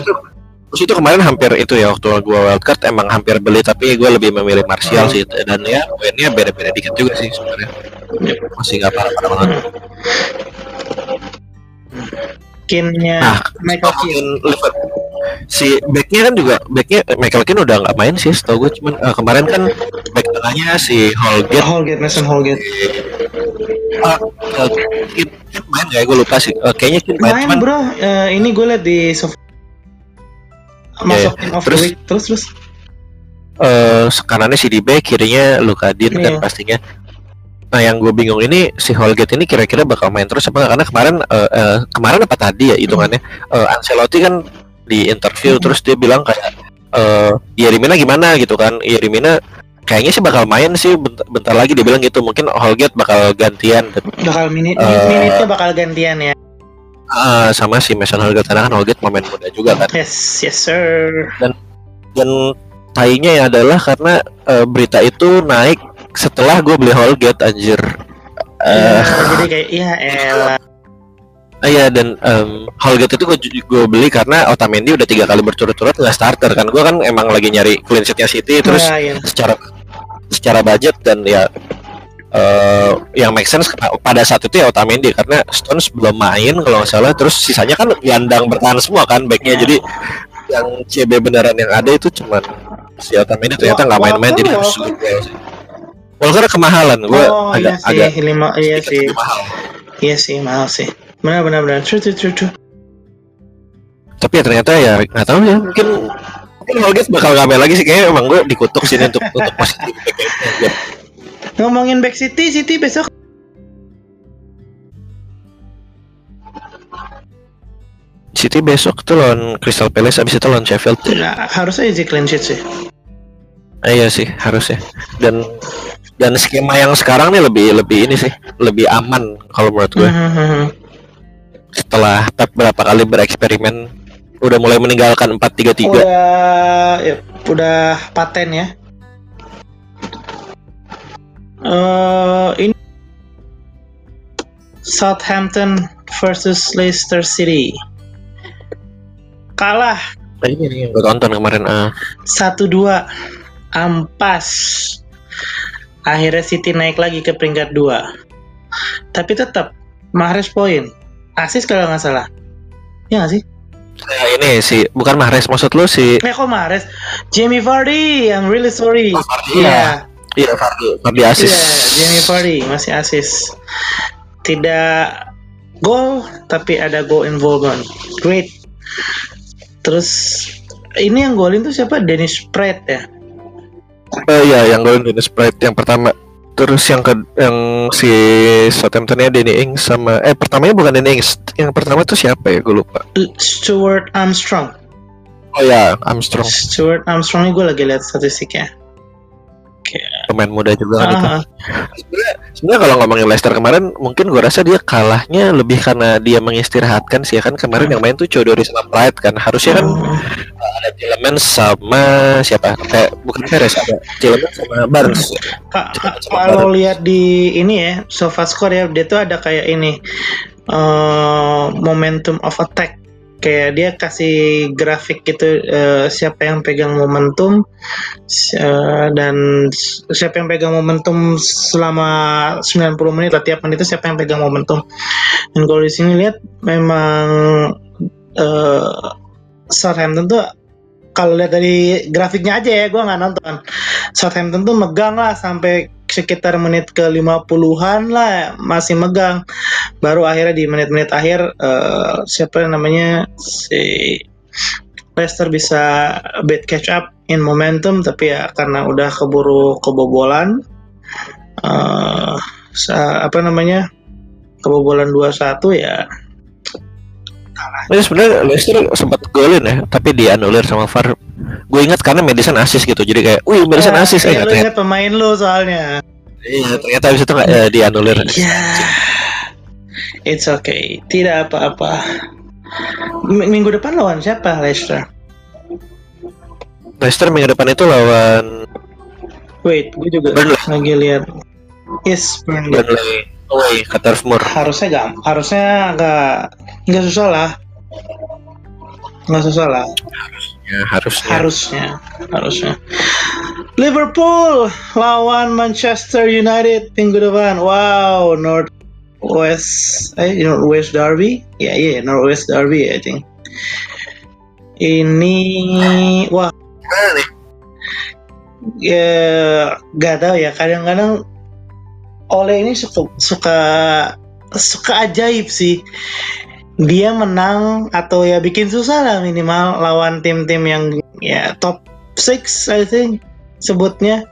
Terus itu kemarin hampir itu ya waktu gua wildcard emang hampir beli tapi gue lebih memilih Martial sih. Dan ya poinnya beda-beda dikit juga sih sebenarnya. Masih nggak parah-parah banget. Kinnya Nah, Michael Keane. si backnya kan juga backnya Michael Keane udah nggak main sih setahu gue cuman eh, kemarin kan back tengahnya si Holgate. Holgate, Mason Holgate. Keane, Keane main nggak ya? Gue lupa sih. Eh, kayaknya Keane main, Main cuman bro, Eh, ini gue liat di sofa masuk team of the Terus? week terus terus eh kanannya si Dibe kirinya Lukadin kan Iya. pastinya Nah yang gue bingung ini si Holgate ini kira-kira bakal main terus apa karena kemarin eh, eh, kemarin apa tadi ya hitungannya eh, Ancelotti kan di interview Hmm. terus dia bilang kayak eh Yerimina gimana gitu kan Yerimina kayaknya sih bakal main sih bentar, bentar lagi dia bilang gitu mungkin Holgate bakal gantian bakal minit Eh, minitnya bakal gantian ya. Ah, sama si Mason Holgate karena kan Holgate pemain muda juga kan Yes, yes sir. dan tainya ya adalah karena eh, berita itu naik setelah gue beli Holgate anjir Ya, Eh, jadi kayak ya elah. Iya dan em, Holgate itu gue gue beli karena Otamendi udah tiga kali berturut-turut nggak starter kan gue kan emang lagi nyari clean sheetnya City terus Ya, ya. secara secara budget dan ya eh yang make sense pada saat itu ya Otamendi karena Stones belum main kalau nggak salah terus sisanya kan gelandang bertahan semua kan backnya Ya. jadi yang CB beneran yang ada itu cuman si Otamendi ternyata nggak main-main jadi Walker, harus sih. Walker kemahalan gue oh agak iya agak sih, lima iya sih, mahal iya sih mahal sih. Benar benar benar. True true true true. tapi ya ternyata ya nggak tahu ya mungkin mungkin Holgate bakal nggak main lagi sih kayaknya emang gue dikutuk sini untuk untuk positif back-nya. Ngomongin back City, City besok. City besok tuh lawan Crystal Palace abis itu lawan Sheffield. Nah, harusnya easy clean sheet sih. Ah, iya sih harusnya. Dan dan skema yang sekarang nih lebih lebih ini sih lebih aman kalau menurut gue. Hmm, setelah Pep berapa kali bereksperimen udah mulai meninggalkan 4-3-3 Udah ya, udah paten ya. Eh ini Southampton versus Leicester City. Kalah Nah, ini nih yang gue tonton kemarin ah 1-2 ampas. Akhirnya City naik lagi ke peringkat 2. Tapi tetap Mahrez poin. Asis kalau nggak salah. Ya nggak sih? Nah, ini sih bukan Mahrez maksud lu si Eh kok Mahrez? Jamie Vardy, I'm really sorry. Oh, Vardy, Iya. Iya Fardi Fardi Asis Iya, Jamie Vardy masih asis. Tidak gol, tapi ada goal involvement. Great. Terus ini yang golin tuh siapa? Dennis Pratt ya. Oh iya, yang golin Dennis Pratt yang pertama. Terus yang ke yang si Southamptonnya Danny Ings sama eh pertamanya bukan Danny Ings. Yang pertama tuh siapa ya? Gue lupa. Stuart Armstrong. Oh ya, Armstrong Stuart Armstrong ini gue lagi lihat statistiknya. Pemain muda juga kan itu. Sebenarnya sebenarnya kalau ngomongin Leicester kemarin mungkin gue rasa dia kalahnya lebih karena dia mengistirahatkan sih ya kan. Kemarin yang main tuh Chodori sama Pride kan. Harusnya kan ada Tielemans sama siapa? Kayak bukan Perez ada Tielemans sama Barnes. Ka- ka- kalau lihat di ini ya sofa score ya dia tuh ada kayak ini eh momentum of attack kayak dia kasih grafik gitu uh, siapa yang pegang momentum uh, dan siapa yang pegang momentum selama 90 menit lah tiap menit itu siapa yang pegang momentum. Dan kalau di sini lihat memang uh, Southampton tuh kalau lihat dari grafiknya aja ya gue nggak nonton. Southampton tuh megang lah sampai sekitar menit ke 50-an lah masih megang. Baru akhirnya di menit-menit akhir uh, siapa namanya si Leicester bisa bad catch up in momentum tapi ya karena udah keburu kebobolan uh, apa namanya kebobolan 2-1 ya ini sebenarnya Leicester sempat golin ya, tapi dianulir sama VAR. Gue ingat karena Madison asis gitu, jadi kayak, wih Madison ya, asis ya. Lu ingat pemain lu soalnya. Iya, ternyata habis itu nggak ya, dianulir. Iya. It's okay, tidak apa-apa. Minggu depan lawan siapa Leicester? Leicester minggu depan itu lawan Wait, gue juga Burnley. lagi lihat. Yes, Burnley. Burnley. Away, Katarfmur. Harusnya gak, harusnya agak nggak susah lah. Nggak susah lah. Harusnya harusnya. Harusnya harusnya. Liverpool lawan Manchester United minggu depan wow North West eh North West Derby? Ya yeah, iya yeah, North West Derby I think. Ini wah. Ya gak tau ya kadang-kadang oleh ini suka suka suka ajaib sih dia menang atau ya bikin susah lah minimal lawan tim-tim yang ya top 6 I think sebutnya.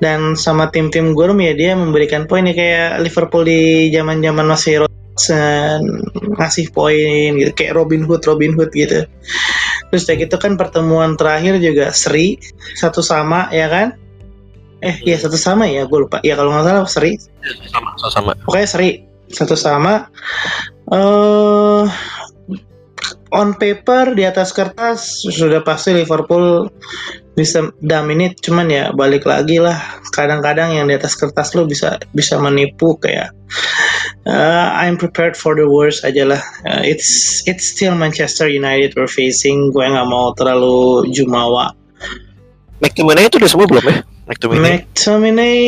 Dan sama tim-tim gurem ya dia memberikan poin ya kayak Liverpool di zaman-zaman masih Rodson ngasih poin gitu kayak Robin Hood Robin Hood gitu. Terus kayak gitu kan pertemuan terakhir juga seri satu sama ya kan? Eh ya satu sama ya gue lupa. Ya kalau nggak salah seri. Sama sama. Pokoknya seri satu sama uh, on paper di atas kertas sudah pasti Liverpool bisa dominate cuman ya balik lagi lah. Kadang-kadang yang di atas kertas lo bisa bisa menipu kayak uh, I'm prepared for the worst aja lah. Uh, it's it's still Manchester United we're facing. Gue nggak mau terlalu jumawa. McTominay itu udah semua belum ya? McTominay. McTominay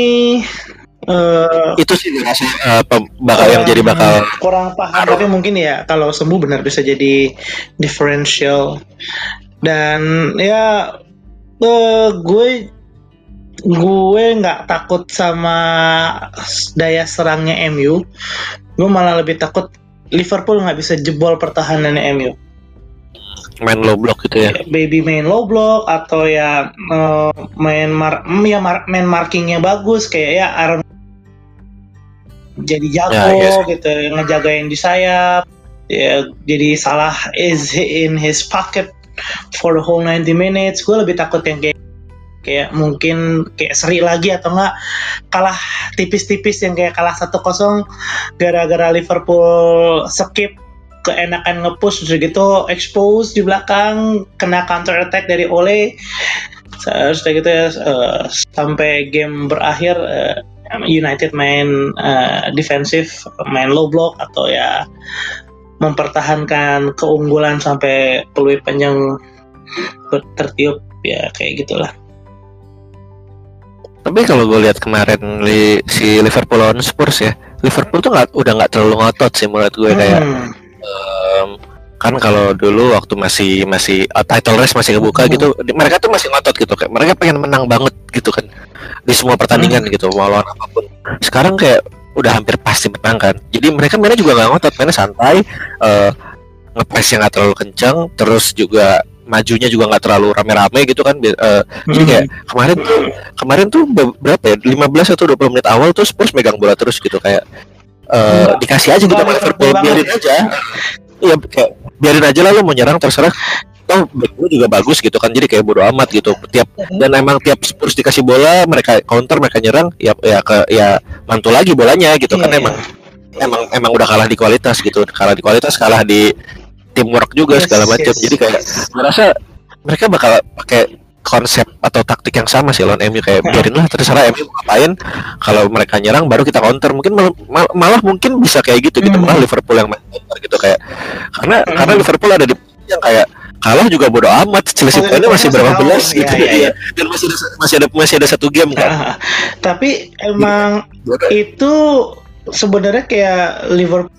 Uh, itu sih rasa uh, bakal yang jadi bakal kurang paham tapi mungkin ya kalau sembuh benar bisa jadi differential. Dan ya uh, gue gue nggak takut sama daya serangnya MU gue malah lebih takut Liverpool nggak bisa jebol pertahanannya MU main low block gitu ya. Baby main low block atau ya uh, main mar ya mar main markingnya bagus kayak ya Aaron jadi jago ya, yes. gitu ngejagain di sayap ya jadi salah is in his pocket for the whole 90 minutes gue lebih takut yang kayak kayak mungkin kayak seri lagi atau enggak kalah tipis-tipis yang kayak kalah satu kosong gara-gara Liverpool skip keenakan ngepush terus gitu expose di belakang kena counter attack dari Ole terus gitu ya uh, sampai game berakhir uh, United main uh, defensif, main low block atau ya mempertahankan keunggulan sampai peluit panjang tertiup ya kayak gitulah. Tapi kalau gue lihat kemarin li, si Liverpool lawan Spurs ya, Liverpool tuh gak, udah nggak terlalu ngotot sih menurut gue kayak hmm. um, kan kalau dulu waktu masih masih uh, title race masih kebuka hmm. gitu, mereka tuh masih ngotot gitu kayak mereka pengen menang banget gitu kan di semua pertandingan hmm. gitu mau lawan apa pun. Sekarang kayak udah hampir pasti menang kan. Jadi mereka mainnya juga nggak ngotot mainnya santai uh, ngepres yang nggak terlalu kencang terus juga majunya juga nggak terlalu rame-rame gitu kan uh, hmm. jadi kayak kemarin tuh kemarin tuh berapa ya 15 atau 20 menit awal tuh Spurs megang bola terus gitu kayak uh, dikasih aja gitu sama Liverpool biarin aja. Iya kayak biarin aja lah lo mau nyerang terserah toh gue juga bagus gitu kan. Jadi kayak bodo amat gitu. Tiap dan emang tiap Spurs dikasih bola mereka counter mereka nyerang ya ya ke ya mantul lagi bolanya gitu yeah, kan. Yeah. emang emang emang udah kalah di kualitas gitu. Kalah di kualitas kalah di teamwork juga yes, segala macam yes. jadi kayak merasa mereka bakal pakai konsep atau taktik yang sama sih lawan MU kayak biarinlah terserah MU ngapain. Kalau mereka nyerang baru kita counter. Mungkin mal- mal- malah mungkin bisa kayak gitu gitu. Hmm. malah Liverpool yang main counter gitu. Kayak karena karena Liverpool ada di yang kayak kalah juga bodo amat Oh, poinnya masih berapa belas Iya, gitu iya, iya. dan masih ada masih ada masih ada satu game kan tapi emang Bodoh. itu sebenarnya kayak Liverpool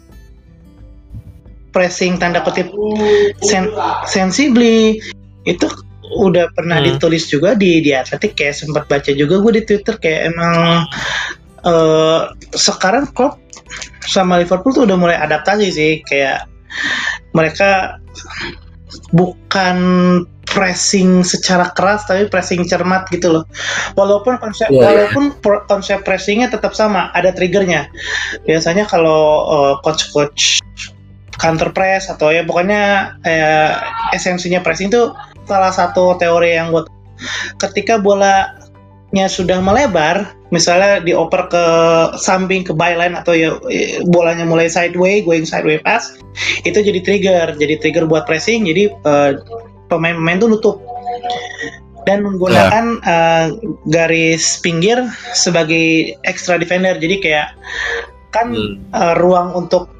pressing tanda kutip sen sensibly itu udah pernah Hmm. ditulis juga di di Atletik kayak sempat baca juga gue di Twitter kayak emang eh sekarang Klopp sama Liverpool tuh udah mulai adaptasi sih kayak mereka bukan pressing secara keras tapi pressing cermat gitu loh. Walaupun konsep Iya, iya. walaupun pro- konsep pressingnya tetap sama, ada triggernya. Biasanya kalau uh, coach-coach counter press atau ya pokoknya eh, esensinya pressing itu salah satu teori yang buat ketika bolanya sudah melebar, misalnya dioper ke samping ke byline atau ya eh, bolanya mulai sideway, going sideway pass, itu jadi trigger, jadi trigger buat pressing, jadi eh, pemain-pemain tuh nutup dan menggunakan eh, garis pinggir sebagai extra defender, jadi kayak kan Hmm. eh, ruang untuk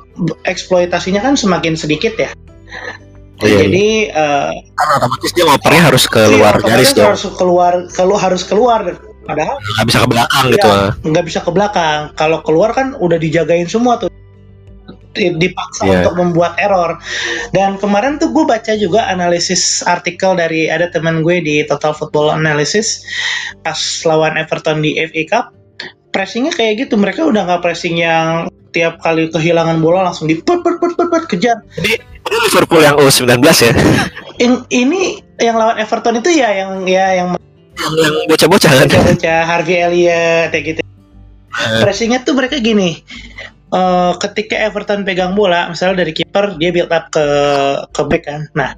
eksploitasinya kan semakin sedikit ya. Iya, iya. Jadi eh, Kan otomatis dia ngopernya harus keluar Iya, garis dong. harus keluar kalau harus keluar. Padahal nggak bisa ke belakang gitu. Iya. nggak bisa ke belakang. Kalau keluar kan udah dijagain semua tuh. Di- dipaksa Iya. untuk membuat error. Dan kemarin tuh gue baca juga analisis artikel dari ada teman gue di Total Football Analysis. Pas lawan Everton di FA Cup pressingnya kayak gitu. Mereka udah nggak pressing yang tiap kali kehilangan bola langsung di put put put put, put, kejar Ini Liverpool yang U19 ya In- ini yang lawan Everton itu ya yang ya yang yang bocah-bocah kan bocah-bocah Harvey Elliott kayak gitu. Pressingnya tuh mereka gini. eh, ketika Everton pegang bola, misalnya dari kiper dia build up ke ke back kan. Nah,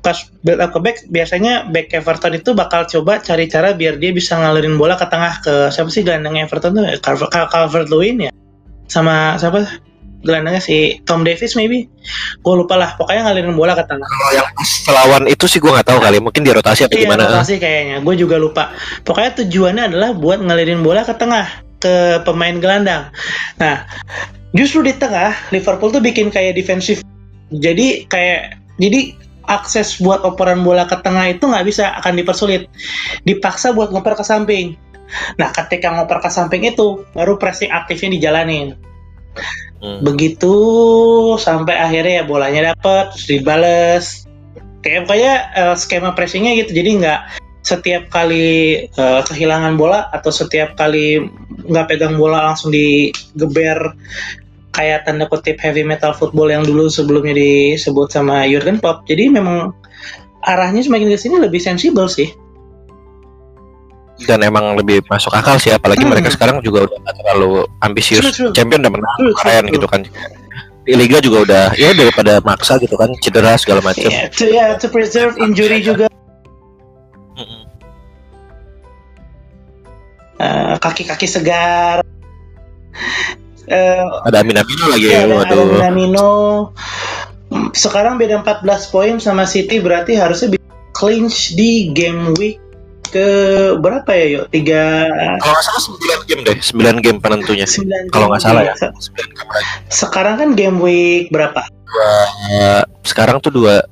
pas build up ke back, biasanya back Everton itu bakal coba cari cara biar dia bisa ngalirin bola ke tengah ke siapa sih gelandang Everton tuh Calvert Lewin ya, sama siapa gelandangnya si Tom Davis maybe. Gue lupa lah. Pokoknya ngalirin bola ke tengah. kalau yang lawan itu sih gue nggak tahu kali mungkin dirotasi apa Iya, gimana rotasi kayaknya. Gue juga lupa. Pokoknya tujuannya adalah buat ngalirin bola ke tengah ke pemain gelandang. Nah, justru di tengah Liverpool tuh bikin kayak defensif. Jadi kayak jadi akses buat operan bola ke tengah itu nggak bisa akan dipersulit. Dipaksa buat ngoper ke samping. Nah, ketika ngoper ke samping itu baru pressing aktifnya dijalanin. Hmm. Begitu sampai akhirnya ya bolanya dapet terus dibales. Kayak pokoknya eh, skema pressingnya gitu. Jadi nggak setiap kali eh, kehilangan bola atau setiap kali nggak pegang bola langsung digeber kayak tanda kutip heavy metal football yang dulu sebelumnya disebut sama Jurgen Klopp. Jadi memang arahnya semakin ke sini lebih sensibel sih. Dan emang lebih masuk akal sih apalagi Hmm. mereka sekarang juga udah nggak terlalu ambisius True, true. champion udah menang True, keren true. gitu kan di liga juga udah ya daripada maksa gitu kan cedera segala macam Yeah, to, yeah, to preserve injury juga eh, kaki-kaki segar. Eh, ada Amin Amino lagi Ya, ada Adam Minamino. Hmm, Sekarang beda 14 poin sama City berarti harusnya bisa clinch di game week ke berapa ya yuk? Tiga kalau nggak salah 9 game deh 9 game penentunya sembilan kalau nggak salah ya Se- 9 game lagi Sekarang kan game week berapa? Eh, sekarang tuh dua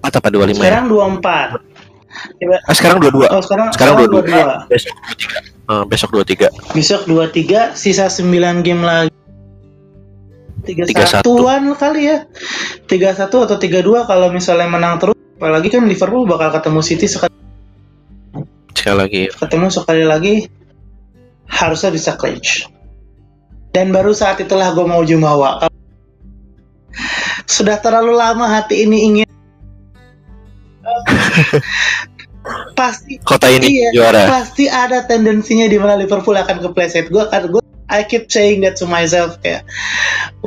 empat apa dua lima ya Sekarang 24. ah, sekarang dua dua Oh, sekarang sekarang dua dua 22. besok dua tiga besok dua tiga Besok 23, sisa 9 game lagi. 31. 31-an kali ya. 31 atau 32 kalau misalnya menang terus. Apalagi kan Liverpool bakal ketemu City sekali sekali lagi ketemu sekali lagi harusnya bisa clinch. Dan baru saat itulah gue mau jumawa. Sudah terlalu lama hati ini ingin pasti kota ini Iya. juara pasti ada tendensinya di mana Liverpool akan kepleset. Gue kan gue I keep saying that to myself kayak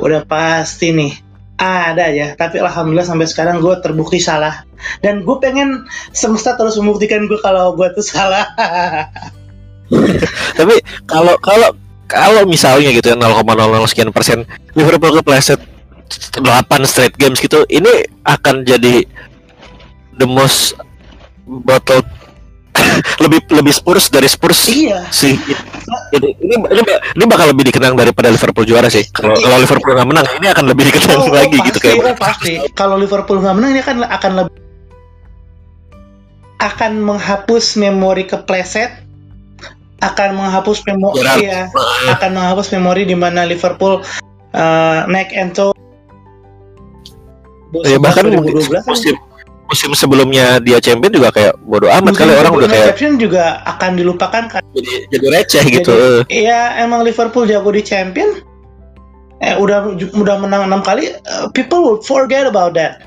udah pasti nih ada aja. Tapi alhamdulillah sampai sekarang gue terbukti salah. Dan gue pengen semesta terus membuktikan gue kalau gue tuh salah. Tapi kalau kalau kalau misalnya gitu ya 0,00 sekian persen Liverpool kepleset 8 straight games gitu, ini akan jadi the most bottle lebih lebih Spurs dari Spurs iya sih. Jadi ini ini, ini bakal lebih dikenang daripada Liverpool juara sih. Kalau Iya. kalau Liverpool nggak menang, ini akan lebih dikenang Oh, lagi pasti, gitu kayak. oh, pasti. Kalau Liverpool nggak menang ini akan akan lebih akan menghapus memori kepleset akan menghapus memori ya, akan menghapus memori di mana Liverpool uh, naik ento Ya bahkan mungkin 2012 musim musim sebelumnya dia champion juga kayak bodoh amat kali orang udah kayak Champion juga akan dilupakan kan jadi jadi receh gitu. Jadi, Iya, emang Liverpool jago di champion. Eh, udah udah menang enam kali, uh, people will forget about that.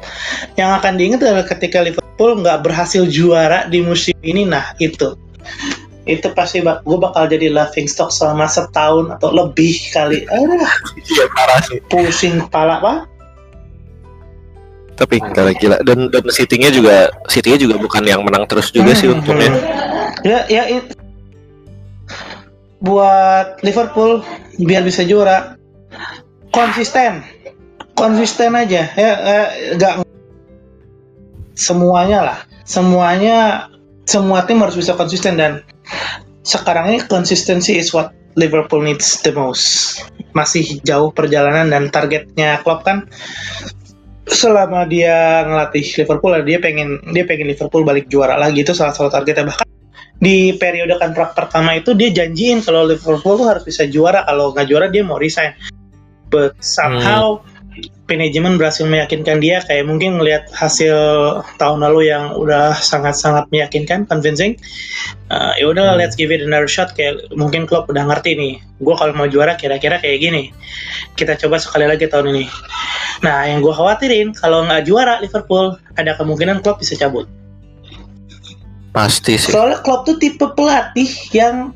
Yang akan diingat adalah ketika Liverpool nggak berhasil juara di musim ini. Nah, itu itu pasti bak gue bakal jadi laughing stock selama setahun atau lebih kali. Sih. pusing kepala pak. Tapi gila gila dan dan City-nya juga City-nya juga bukan yang menang terus juga sih Hmm, untungnya. hmm. Ya, ya it- buat Liverpool biar bisa juara konsisten, konsisten aja ya, eh, nggak semuanya lah, semuanya semua tim harus bisa konsisten dan sekarang ini konsistensi is what Liverpool needs the most. Masih jauh perjalanan dan targetnya Klopp kan selama dia ngelatih Liverpool dia pengen dia pengen Liverpool balik juara lagi. Itu salah satu targetnya. Bahkan di periode kontrak pertama itu dia janjiin kalau Liverpool tuh harus bisa juara. Kalau nggak juara dia mau resign. But somehow manajemen berhasil meyakinkan dia kayak mungkin ngelihat hasil tahun lalu yang udah sangat-sangat meyakinkan convincing. Uh, ya udah Hmm. let's give it another shot kayak mungkin Klopp udah ngerti nih gue kalau mau juara kira-kira kayak gini. Kita coba sekali lagi tahun ini. Nah yang gue khawatirin kalau nggak juara Liverpool ada kemungkinan Klopp bisa cabut. Pasti sih. soalnya Klopp tuh tipe pelatih yang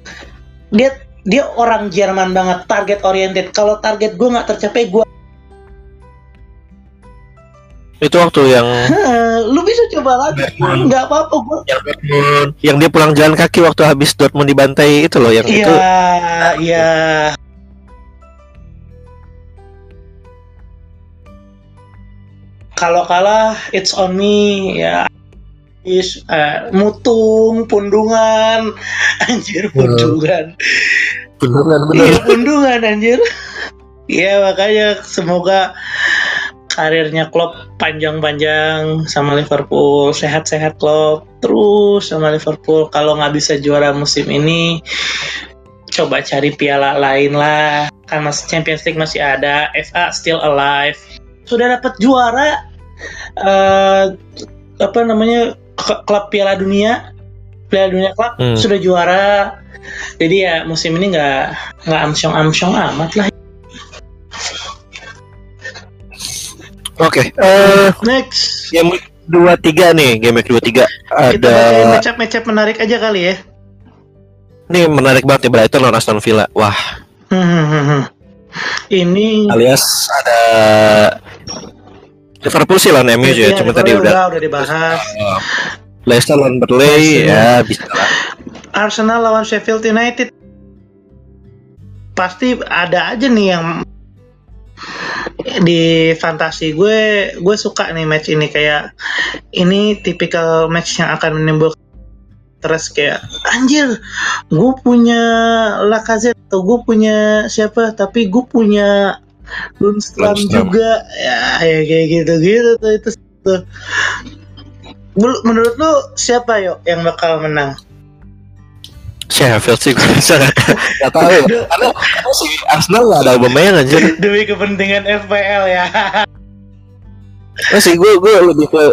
dia dia orang Jerman banget target oriented kalau target gue nggak tercapai gue Itu waktu yang lu bisa coba lagi. Nggak apa-apa gue yang yang dia pulang jalan kaki waktu habis Dortmund dibantai itu loh yang iya itu. Iya kalau kalah it's on me ya. Is eh, mutung pundungan. Anjir pundungan. Beneran iya pundungan anjir. Iya makanya semoga karirnya Klopp panjang-panjang sama Liverpool sehat-sehat Klopp terus sama Liverpool kalau nggak bisa juara musim ini coba cari piala lain lah. Kan masih Champions League masih ada FA still alive. Sudah dapat juara eh apa namanya klub Piala Dunia. Piala Dunia klub Hmm. sudah juara. Jadi ya musim ini nggak nggak amsyong-amsyong amat lah Oke, eh next. game week 23 nih, game week 23 kita ada bacain matchup-matchup menarik aja kali ya. Nih menarik banget nih Brighton lawan Aston Villa. Wah, ini alias ada Liverpool sih lawan MU ya, cuma tadi udah udah dibahas. Leicester lawan Burnley ya bisa lah. Arsenal lawan Sheffield United. Pasti ada aja nih yang di fantasi gue gue suka nih match ini kayak ini tipikal match yang akan menimbulkan terus kayak anjir gue punya Lacazette atau gue punya siapa tapi gue punya Lundstram. juga ya, ya kayak gitu gitu tuh itu tuh. Menurut lu siapa yuk yang bakal menang Sheffield sih gue bisa. Nggak tahu ya. karena, karena si Arsenal nggak ada Aubameyang anjir. demi kepentingan FPL ya. Nah sih gue gue lebih ke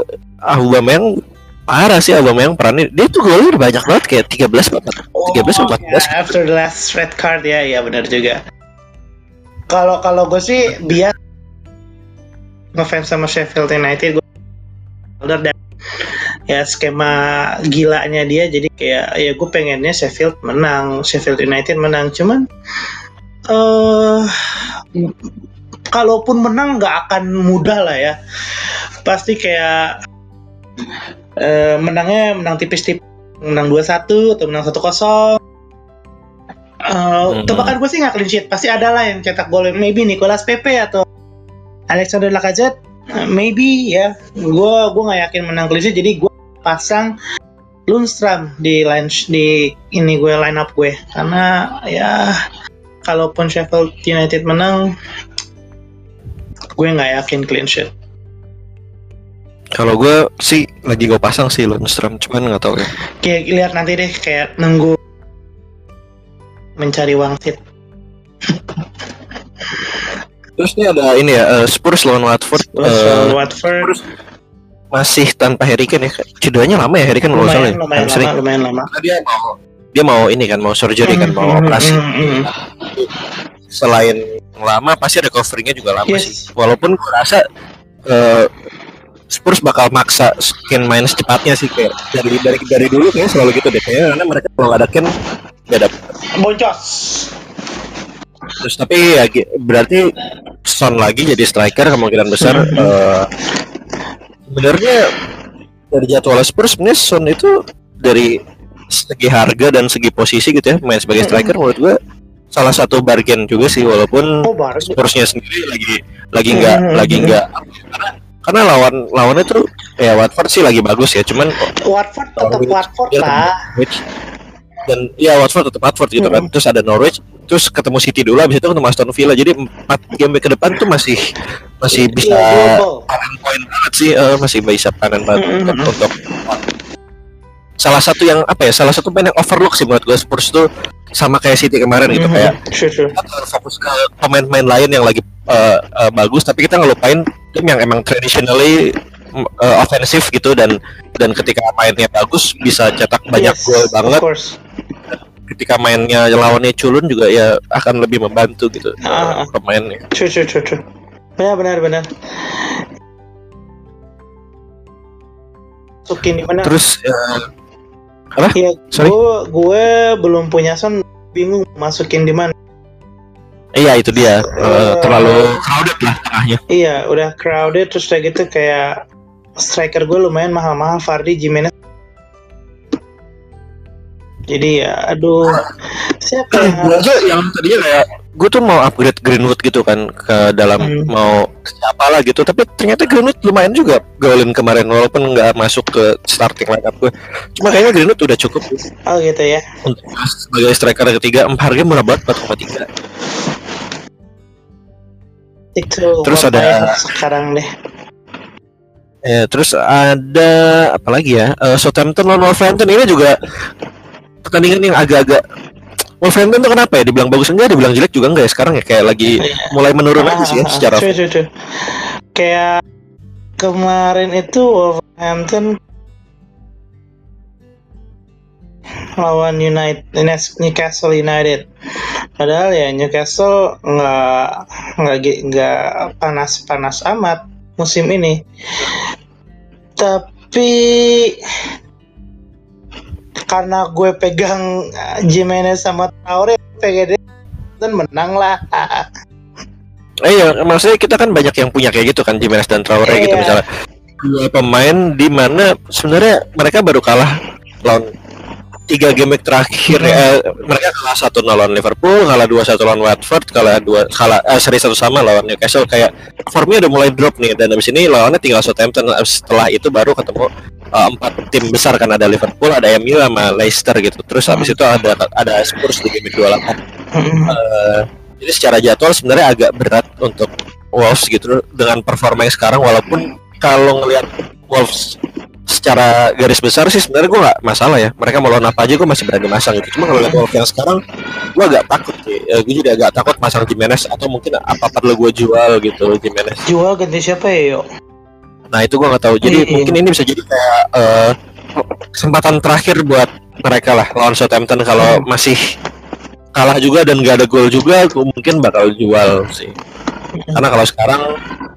Aubameyang parah sih Aubameyang perannya. Dia tuh golnya udah banyak banget kayak 13 apa 13 atau 14 ya, after the last red card ya. Ya benar juga. Kalau kalau gue sih biar ngefans sama Sheffield United gue dan ya skema gilanya dia jadi kayak ya gue pengennya Sheffield menang Sheffield United menang. Cuman eh kalaupun menang nggak akan mudah lah ya. Pasti kayak eh, menangnya menang tipis-tipis menang 2-1 atau menang 1-0 Uh, Mhm. tebakan gue sih nggak clean sheet. Pasti ada lah yang cetak gol. Maybe Nicolas Pepe atau Alexander Lacazette. Uh, maybe ya gue gue nggak yakin menang sheet jadi gue pasang Lundstrom di line di ini gue line up gue karena ya kalaupun Sheffield United menang gue nggak yakin clean sheet. Kalau gue sih lagi gue pasang sih Lundstrom, cuman nggak tahu ya. Kayak lihat nanti deh kayak nunggu mencari wangsit. Terus ini ada ini ya uh, Spurs lawan Watford. Spurs uh, lawan Watford masih tanpa Harry Kane ya. Cederanya lama ya Harry Kane kalau lumayan, salah. ya? lumayan Hamstring. lama, lumayan lama. Dia mau dia mau ini kan mau surgery kan mau Mm, operasi. mm, mm, mm. Selain lama pasti recovery-nya juga lama Yes. sih. Walaupun gue rasa uh, Spurs bakal maksa Kane main secepatnya sih kayak dari dari dari dulu kayaknya selalu gitu deh kayaknya karena mereka kalau ada Kane nggak ada Boncos. Terus tapi ya berarti Son lagi jadi striker kemungkinan besar eh, sebenarnya dari jadwal Spurs sebenarnya Son itu dari segi harga dan segi posisi gitu ya main sebagai striker menurut gua salah satu bargain juga sih walaupun Oh. Spursnya sendiri lagi lagi nggak Mhm. lagi nggak karena, karena lawan lawannya tuh ya Watford sih lagi bagus ya cuman Watford tetap Watford lah. Dan ya Watford tetap Watford gitu kan terus ada Norwich terus ketemu City dulu habis itu ketemu Aston Villa jadi empat game ke depan tuh masih masih bisa Iya, doable. panen poin banget sih eh, masih bisa panen banget Mhm. untuk, untuk salah satu yang apa ya salah satu main yang overlook sih menurut gue Spurs tuh sama kayak City kemarin gitu Mhm. kayak Sure, sure. kita fokus ke pemain-pemain lain yang lagi eh, eh, bagus tapi kita ngelupain tim yang emang traditionally mm, eh, offensif gitu dan dan ketika mainnya bagus bisa cetak banyak Yes, gol banget. Ketika mainnya lawannya culun juga ya akan lebih membantu gitu Ah, ah. eh, pemainnya True, true, true, true. Benar, benar, benar. Di mana? terus eh, Iya, Sorry? gue gue belum punya son, bingung masukin di mana. iya itu dia Eh. terlalu crowded lah tengahnya Iya, udah crowded terus kayak gitu kayak striker gue lumayan mahal-mahal Fardi Jimenez. Jadi ya, aduh, siapa? Gue aja yang tadinya kayak gue tuh mau upgrade Greenwood gitu kan ke dalam Hmm. mau siapa lah gitu. Tapi ternyata Greenwood lumayan juga golin kemarin walaupun nggak masuk ke starting lineup gue cuma kayaknya Greenwood udah cukup Oh gitu ya. untuk sebagai striker ketiga em, harganya murah banget 4,3 Itu Terus ada- ya sekarang deh. ya terus ada apa lagi ya? Eh, Southampton lawan Wolverhampton ini juga pertandingan yang agak-agak Wolverhampton tuh kenapa ya dibilang bagus enggak dibilang jelek juga enggak ya sekarang ya kayak lagi mulai menurun aja sih ya Ah, secara true, true, true. Kayak kemarin itu Wolverhampton lawan United Newcastle United. Padahal ya Newcastle nggak nggak nggak panas-panas amat musim ini. Tapi karena gue pegang uh, Jimenez sama Traore pegang dan menang lah. Eh, iya, maksudnya kita kan banyak yang punya kayak gitu kan Jimenez dan Traore gitu Iya. misalnya. Dua pemain di mana sebenarnya mereka baru kalah lawan tiga game terakhir eh, mereka kalah satu lawan Liverpool, kalah dua satu lawan Watford, kalah dua kalah eh, seri satu sama lawan Newcastle. Kayak formnya udah mulai drop nih dan habis ini lawannya tinggal Southampton. Setelah itu baru ketemu eh, empat tim besar kan ada Liverpool, ada MU sama Leicester gitu. Terus habis itu ada ada Spurs di game week 28. Eh, jadi secara jadwal sebenarnya agak berat untuk Wolves gitu dengan performa yang sekarang walaupun kalau ngelihat Wolves secara garis besar sih sebenarnya gue nggak masalah ya. Mereka mau lawan apa aja gue masih berani masang gitu. Cuma kalau lihat Wolves yang sekarang gue agak takut sih. Eh, gue jadi agak takut masang Jimenez atau mungkin apa perlu gue jual gitu Jimenez. Jual ganti siapa ya yuk? nah itu gue nggak tahu. Jadi Iya. mungkin ini bisa jadi kayak eh, kesempatan terakhir buat mereka lah lawan Southampton kalau masih kalah juga dan gak ada gol juga gue mungkin bakal jual sih karena kalau sekarang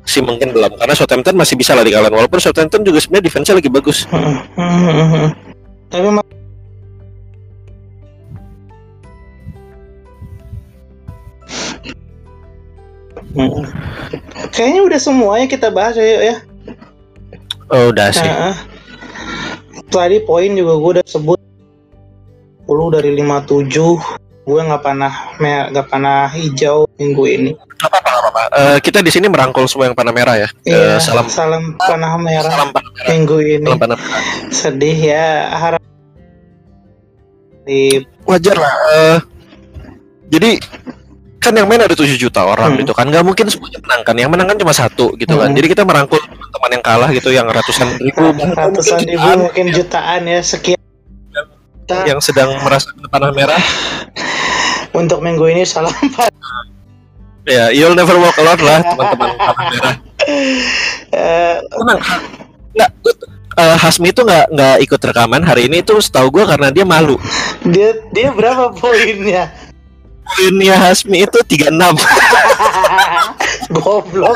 sih mungkin belum karena Southampton masih bisa lah dikalahin walaupun Southampton juga sebenarnya defense-nya lagi bagus Tapi Hmm. Kayaknya udah semuanya kita bahas ya yuk ya. oh udah sih Nah, tadi poin juga gue udah sebut 10 dari 57 gue nggak panah me- nggak panah hijau minggu ini. Eh, kita di sini merangkul semua yang panah merah ya Iya, salam salam panah merah salam panah merah minggu ini. salam panah merah Sedih ya. Harap di wajar lah. eh, jadi kan yang main ada 7 juta orang Hmm. gitu kan nggak mungkin semuanya menang kan yang menang kan cuma satu gitu kan Hmm. jadi kita merangkul teman yang kalah gitu yang ratusan ribu bahkan ratusan mungkin ribu jutaan mungkin jutaan ya sekian yang sedang merasakan panah merah untuk minggu ini salam ya you'll never walk alone lah teman-teman. Merah Eh, tenang nggak eh, Hasmi itu nggak nggak ikut rekaman hari ini tuh setahu gue karena dia malu. dia dia berapa poinnya? Poinnya Hasmi itu 36 goblok.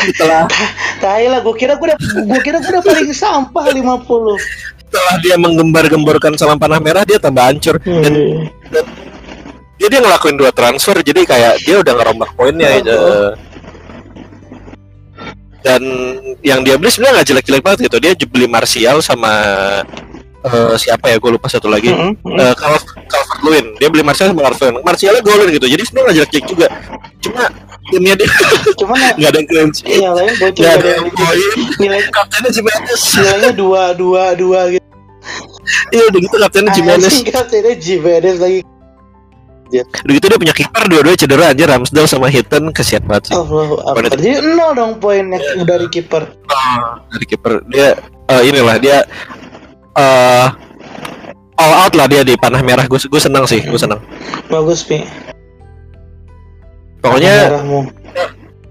Setelah tai lah gue kira gue udah gue kira gue udah paling sampah 50 setelah dia menggembar-gemborkan sama panah merah dia tambah hancur. Dan Hmm. Dia dia ngelakuin dua transfer jadi kayak dia udah ngerombak poinnya Oh. eh. dan yang dia beli sebenarnya nggak jelek-jelek banget gitu. Dia beli Martial sama eh, siapa ya? Gue lupa satu lagi. Eh, Calv- Calvert Lewin dia beli Martial sama Calvert Lewin Martialnya golin gitu. Jadi sebenarnya nggak jelek-jelek juga. Cuma timnya dia cuman ya, nggak ada yang sheet. Yang lain bocor nggak ada yang poin. Nilai kaptennya Jimenez. nilainya dua dua dua gitu. Iya udah gitu kaptennya Jimenez. katanya Jimenez lagi udah gitu dia punya kiper dua-duanya cedera aja Ramsdale sama Hitton kesian banget sih Oh? Pada- Jadi nol dong poinnya dari kiper. dari kiper dia eh, inilah dia eh all out lah dia di panah merah gue gue senang sih gue senang Bagus, Pi. pokoknya Merahmu.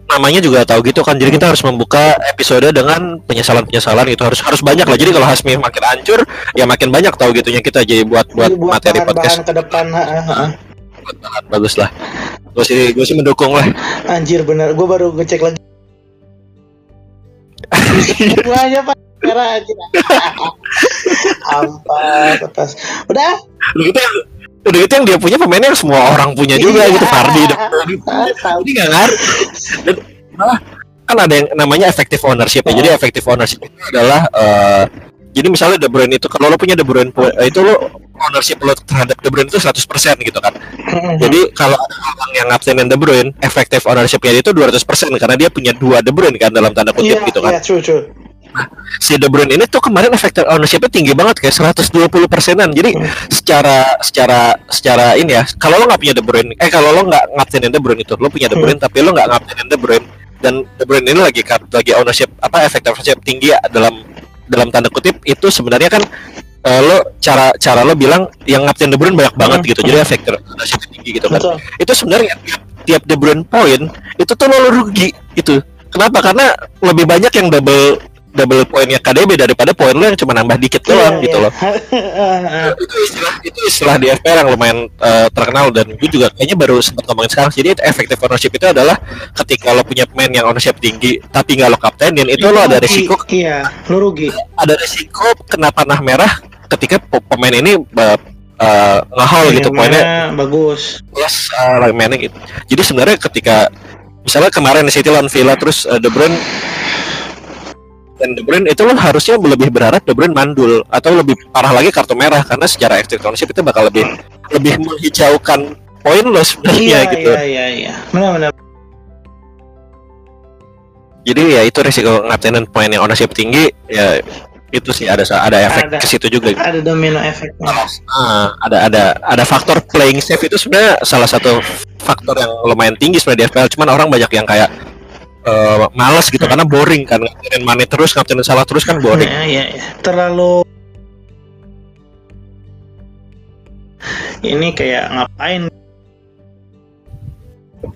namanya juga tahu gitu kan jadi kita harus membuka episode dengan penyesalan penyesalan itu harus harus banyak lah jadi kalau Hasmi makin hancur ya makin banyak tahu gitunya kita jadi buat buat, Jadi materi bahan-bahan podcast ke depan. ha, ha, bahan bagus lah gue sih gue sih mendukung lah Anjir bener, gue baru ngecek lagi. Semuanya pak merah aja. Ampas atas. Udah. udah gitu yang udah gitu yang dia punya pemainnya semua orang punya juga Iya. gitu Fardi jadi nggak ngaruh malah kan ada yang namanya effective ownership ya jadi effective ownership itu adalah eh, jadi misalnya De Bruyne itu kalau lo punya De Bruyne eh, itu lo ownership lo terhadap De Bruyne itu 100% gitu kan. Jadi kalau ada orang yang ngabsenin De Bruyne effective ownershipnya itu 200% karena dia punya dua De Bruyne kan dalam tanda kutip Iya, gitu kan. iya, true, true. si De Bruyne ini tuh kemarin effective ownershipnya tinggi banget kayak 120 persenan. Jadi Hmm. secara secara secara ini ya kalau lo nggak punya De Bruyne eh kalau lo nggak ngabsenin De Bruyne itu lo punya De Bruyne tapi lo nggak ngabsenin De Bruyne dan De Bruyne ini lagi lagi ownership apa effective ownership tinggi ya, dalam dalam tanda kutip itu sebenarnya kan eh, lo cara cara lo bilang yang ngabsenin De Bruyne banyak banget Hmm. gitu jadi effective ownership tinggi gitu kan Betul. itu sebenarnya tiap, tiap De Bruyne poin itu tuh lo rugi itu kenapa karena lebih banyak yang double double poinnya KDB daripada poin lo yang cuma nambah dikit doang Iya, gitu iya. loh itu istilah itu istilah di FPL yang lumayan eh, terkenal dan gue juga kayaknya baru sempat ngomongin sekarang jadi effective ownership itu adalah ketika lo punya pemain yang ownership tinggi tapi nggak lo kaptenin itu lo ada rugi. risiko Iya, lu rugi. ada risiko kena panah merah ketika pe- pemain ini eh, eh, ngehaul gitu poinnya bagus. plus uh, Manning gitu. Jadi sebenarnya ketika misalnya kemarin City lawan Villa terus uh, De Bruyne dan De Bruyne itu lo harusnya lebih berharap De Bruyne mandul atau lebih parah lagi kartu merah karena secara active ownership itu bakal lebih lebih menghijaukan poin lo sebenarnya Iya, gitu. iya, iya, iya. Benar-benar. Jadi ya itu risiko ngabsenin poin yang ownership tinggi ya itu sih ada ada efek Ada. ke situ juga. Ada domino efeknya. Ah, ada ada ada faktor playing safe itu sebenarnya salah satu faktor yang lumayan tinggi sebenarnya di FPL cuman orang banyak yang kayak eh, males gitu karena boring kan ngabsenin money terus ngabsenin salah terus kan boring. Iya, iya, iya. Terlalu ini kayak ngapain?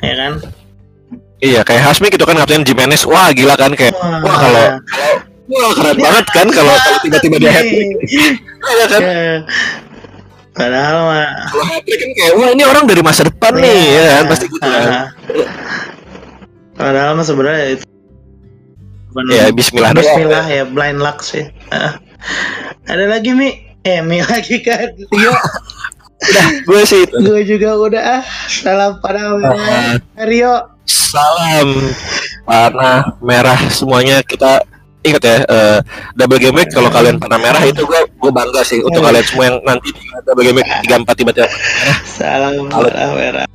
Ya kan? Iya kayak Hasmi gitu kan ngabsenin Jimenez. Wah gila kan kayak wah. kalau wah keren banget kan kalau kalau tiba-tiba dia hat trick iya kan? Ya. padahal mah kalau hat trick kan kayak wah ini orang dari masa depan nih ya kan? Pasti gitu kan. Padahal mah sebenarnya itu bukan- ya Bismillah. Bismillah ya blind luck sih Ah. ada lagi mi eh mi lagi kan Tio udah gue sih itu. gue juga udah ah salam pada Ah. Rio salam panah merah semuanya kita ingat ya eh, double game week kalau kalian panah merah itu gue gue bangga sih untuk Hmm. kalian semua yang nanti di double game week tiga empat tiba-tiba salam Halo. merah merah